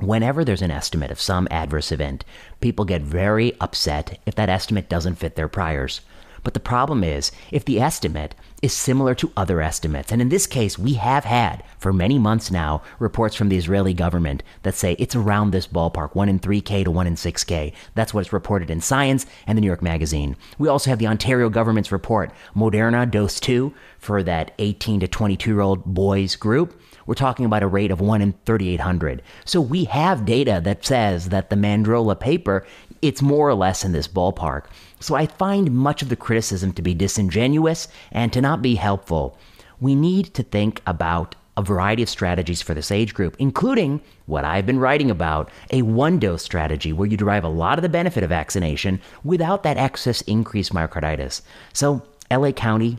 Whenever there's an estimate of some adverse event, people get very upset if that estimate doesn't fit their priors. But the problem is, if the estimate is similar to other estimates, and in this case, we have had for many months now reports from the Israeli government that say it's around this ballpark 1 in 3K to 1 in 6K. That's what is reported in Science and the New York Magazine. We also have the Ontario government's report, Moderna dose 2, for that 18 to 22 year old boys group we're talking about a rate of 1 in 3,800. So we have data that says that the Mandrola paper, it's more or less in this ballpark. So I find much of the criticism to be disingenuous and to not be helpful. We need to think about a variety of strategies for this age group, including what I've been writing about a one dose strategy where you derive a lot of the benefit of vaccination without that excess increased myocarditis. So, LA County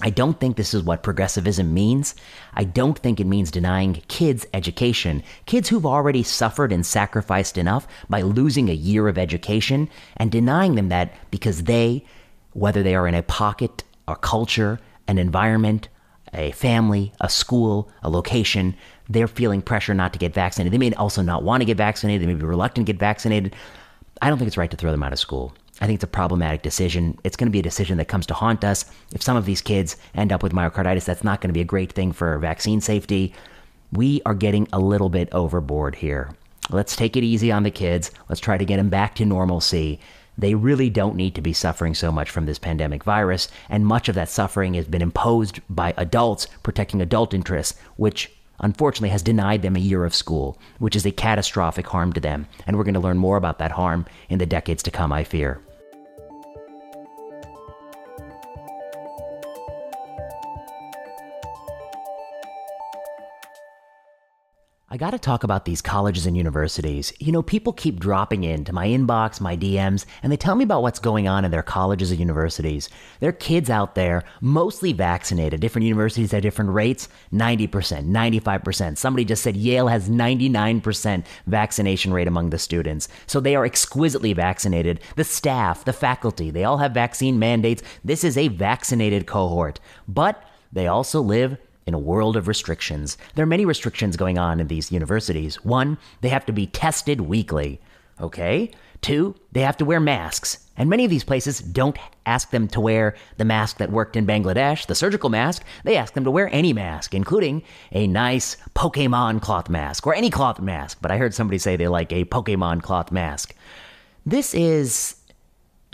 I don't think this is what progressivism means. I don't think it means denying kids education. Kids who've already suffered and sacrificed enough by losing a year of education and denying them that because they, whether they are in a pocket, a culture, an environment, a family, a school, a location, they're feeling pressure not to get vaccinated. They may also not want to get vaccinated. They may be reluctant to get vaccinated. I don't think it's right to throw them out of school. I think it's a problematic decision. It's going to be a decision that comes to haunt us. If some of these kids end up with myocarditis, that's not going to be a great thing for vaccine safety. We are getting a little bit overboard here. Let's take it easy on the kids. Let's try to get them back to normalcy. They really don't need to be suffering so much from this pandemic virus, and much of that suffering has been imposed by adults protecting adult interests, which unfortunately has denied them a year of school, which is a catastrophic harm to them. And we're going to learn more about that harm in the decades to come, I fear. I got to talk about these colleges and universities. You know, people keep dropping into my inbox, my DMs, and they tell me about what's going on in their colleges and universities. There are kids out there, mostly vaccinated. Different universities have different rates 90%, 95%. Somebody just said Yale has 99% vaccination rate among the students. So they are exquisitely vaccinated. The staff, the faculty, they all have vaccine mandates. This is a vaccinated cohort. But they also live in a world of restrictions. There are many restrictions going on in these universities. One, they have to be tested weekly. Okay? Two, they have to wear masks. And many of these places don't ask them to wear the mask that worked in Bangladesh, the surgical mask. They ask them to wear any mask, including a nice Pokemon cloth mask or any cloth mask. But I heard somebody say they like a Pokemon cloth mask. This is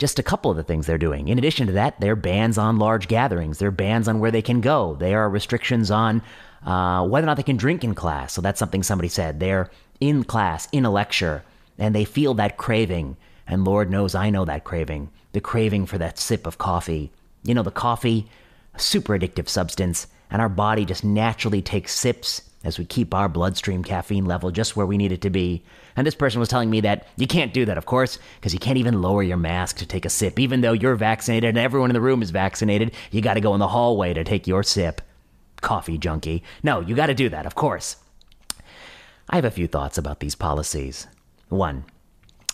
just a couple of the things they're doing. In addition to that, there are bans on large gatherings. There are bans on where they can go. There are restrictions on uh, whether or not they can drink in class. So that's something somebody said. They're in class, in a lecture, and they feel that craving. And Lord knows I know that craving the craving for that sip of coffee. You know, the coffee, super addictive substance, and our body just naturally takes sips as we keep our bloodstream caffeine level just where we need it to be. And this person was telling me that you can't do that, of course, because you can't even lower your mask to take a sip. Even though you're vaccinated and everyone in the room is vaccinated, you got to go in the hallway to take your sip. Coffee junkie. No, you got to do that, of course. I have a few thoughts about these policies. One,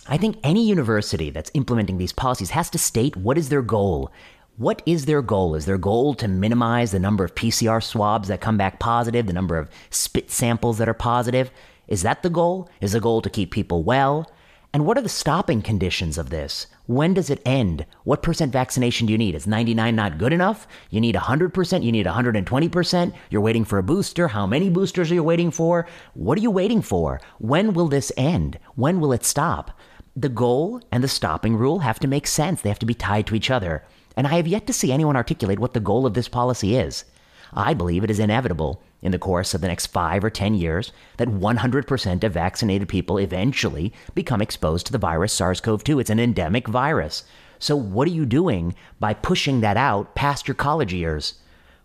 I think any university that's implementing these policies has to state what is their goal. What is their goal? Is their goal to minimize the number of PCR swabs that come back positive, the number of spit samples that are positive? Is that the goal? Is the goal to keep people well? And what are the stopping conditions of this? When does it end? What percent vaccination do you need? Is 99 not good enough? You need 100%? You need 120%? You're waiting for a booster? How many boosters are you waiting for? What are you waiting for? When will this end? When will it stop? The goal and the stopping rule have to make sense. They have to be tied to each other and I have yet to see anyone articulate what the goal of this policy is. I believe it is inevitable in the course of the next five or 10 years that 100% of vaccinated people eventually become exposed to the virus SARS CoV 2. It's an endemic virus. So, what are you doing by pushing that out past your college years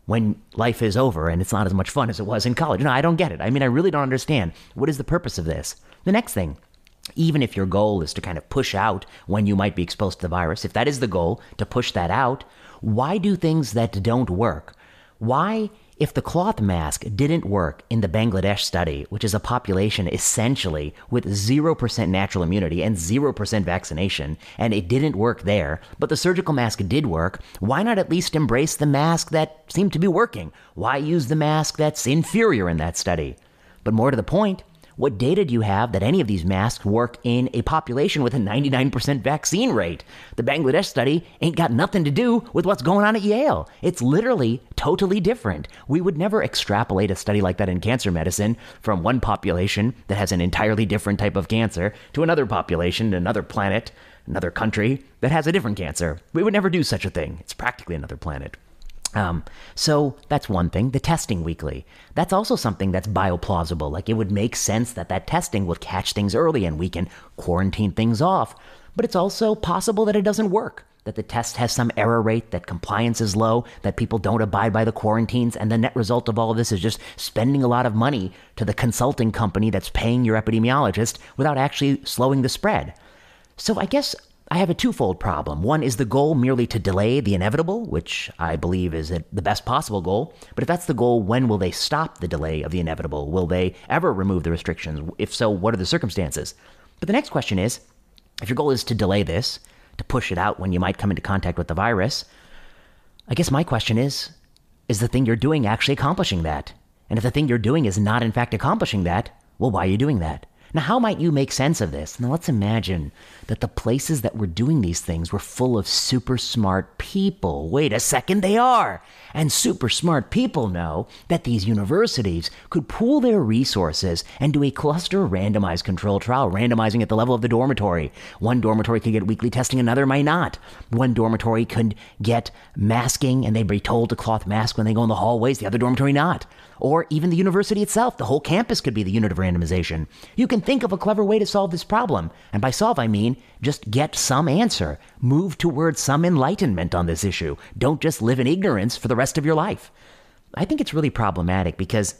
when life is over and it's not as much fun as it was in college? No, I don't get it. I mean, I really don't understand. What is the purpose of this? The next thing even if your goal is to kind of push out when you might be exposed to the virus, if that is the goal, to push that out, why do things that don't work? Why, if the cloth mask didn't work in the Bangladesh study, which is a population essentially with 0% natural immunity and 0% vaccination, and it didn't work there, but the surgical mask did work, why not at least embrace the mask that seemed to be working? Why use the mask that's inferior in that study? But more to the point, what data do you have that any of these masks work in a population with a 99% vaccine rate? The Bangladesh study ain't got nothing to do with what's going on at Yale. It's literally totally different. We would never extrapolate a study like that in cancer medicine from one population that has an entirely different type of cancer to another population, another planet, another country that has a different cancer. We would never do such a thing. It's practically another planet. Um, so that's one thing. The testing weekly. That's also something that's bioplausible. Like it would make sense that that testing would catch things early and we can quarantine things off. But it's also possible that it doesn't work. That the test has some error rate, that compliance is low, that people don't abide by the quarantines, and the net result of all of this is just spending a lot of money to the consulting company that's paying your epidemiologist without actually slowing the spread. So I guess I have a twofold problem. One is the goal merely to delay the inevitable, which I believe is the best possible goal. But if that's the goal, when will they stop the delay of the inevitable? Will they ever remove the restrictions? If so, what are the circumstances? But the next question is if your goal is to delay this, to push it out when you might come into contact with the virus, I guess my question is is the thing you're doing actually accomplishing that? And if the thing you're doing is not, in fact, accomplishing that, well, why are you doing that? Now, how might you make sense of this? Now, let's imagine that the places that were doing these things were full of super smart people. Wait a second, they are. And super smart people know that these universities could pool their resources and do a cluster randomized control trial, randomizing at the level of the dormitory. One dormitory could get weekly testing, another might not. One dormitory could get masking, and they'd be told to cloth mask when they go in the hallways, the other dormitory not or even the university itself. The whole campus could be the unit of randomization. You can think of a clever way to solve this problem. And by solve, I mean just get some answer. Move towards some enlightenment on this issue. Don't just live in ignorance for the rest of your life. I think it's really problematic because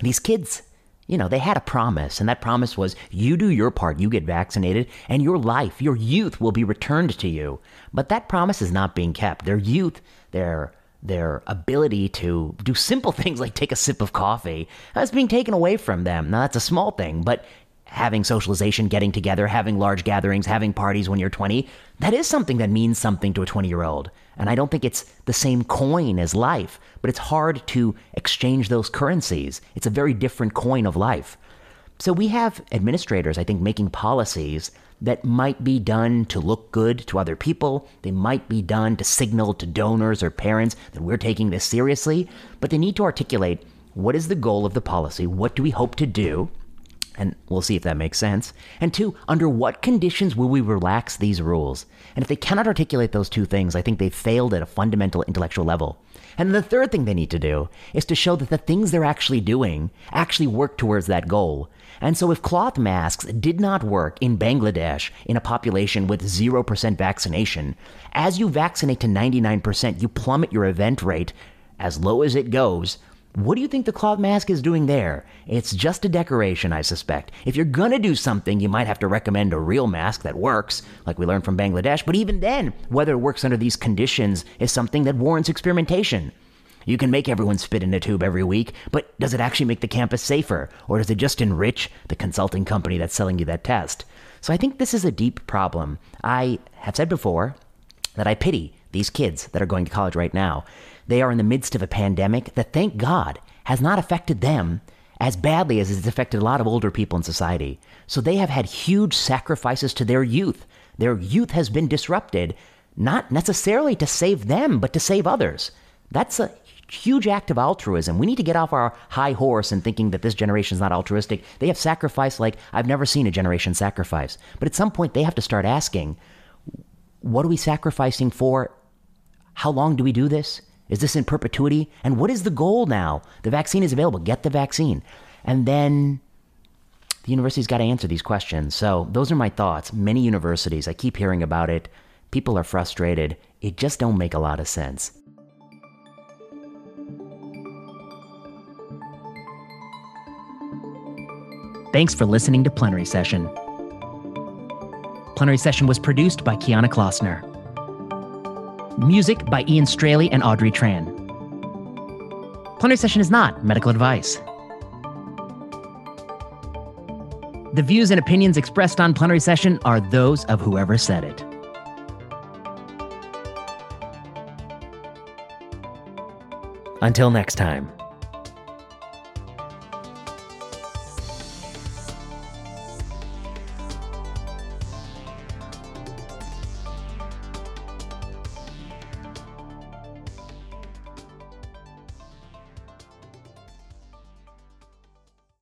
these kids, you know, they had a promise, and that promise was you do your part, you get vaccinated, and your life, your youth will be returned to you. But that promise is not being kept. Their youth, their their ability to do simple things like take a sip of coffee that's being taken away from them. Now, that's a small thing, but having socialization, getting together, having large gatherings, having parties when you're 20, that is something that means something to a 20 year old. And I don't think it's the same coin as life, but it's hard to exchange those currencies. It's a very different coin of life. So we have administrators, I think, making policies that might be done to look good to other people. They might be done to signal to donors or parents that we're taking this seriously, but they need to articulate what is the goal of the policy? What do we hope to do? And we'll see if that makes sense. And two, under what conditions will we relax these rules? And if they cannot articulate those two things, I think they've failed at a fundamental intellectual level. And the third thing they need to do is to show that the things they're actually doing actually work towards that goal. And so, if cloth masks did not work in Bangladesh in a population with 0% vaccination, as you vaccinate to 99%, you plummet your event rate as low as it goes. What do you think the cloth mask is doing there? It's just a decoration, I suspect. If you're gonna do something, you might have to recommend a real mask that works, like we learned from Bangladesh, but even then, whether it works under these conditions is something that warrants experimentation. You can make everyone spit in a tube every week, but does it actually make the campus safer? Or does it just enrich the consulting company that's selling you that test? So I think this is a deep problem. I have said before that I pity these kids that are going to college right now. They are in the midst of a pandemic that, thank God, has not affected them as badly as it's affected a lot of older people in society. So they have had huge sacrifices to their youth. Their youth has been disrupted, not necessarily to save them, but to save others. That's a huge act of altruism. We need to get off our high horse and thinking that this generation is not altruistic. They have sacrificed like I've never seen a generation sacrifice. But at some point, they have to start asking, what are we sacrificing for? How long do we do this? Is this in perpetuity? And what is the goal now? The vaccine is available. Get the vaccine. And then the university's got to answer these questions. So those are my thoughts. Many universities, I keep hearing about it. People are frustrated. It just don't make a lot of sense. Thanks for listening to Plenary Session. Plenary Session was produced by Kiana Klossner. Music by Ian Straley and Audrey Tran. Plenary Session is not medical advice. The views and opinions expressed on Plenary Session are those of whoever said it. Until next time.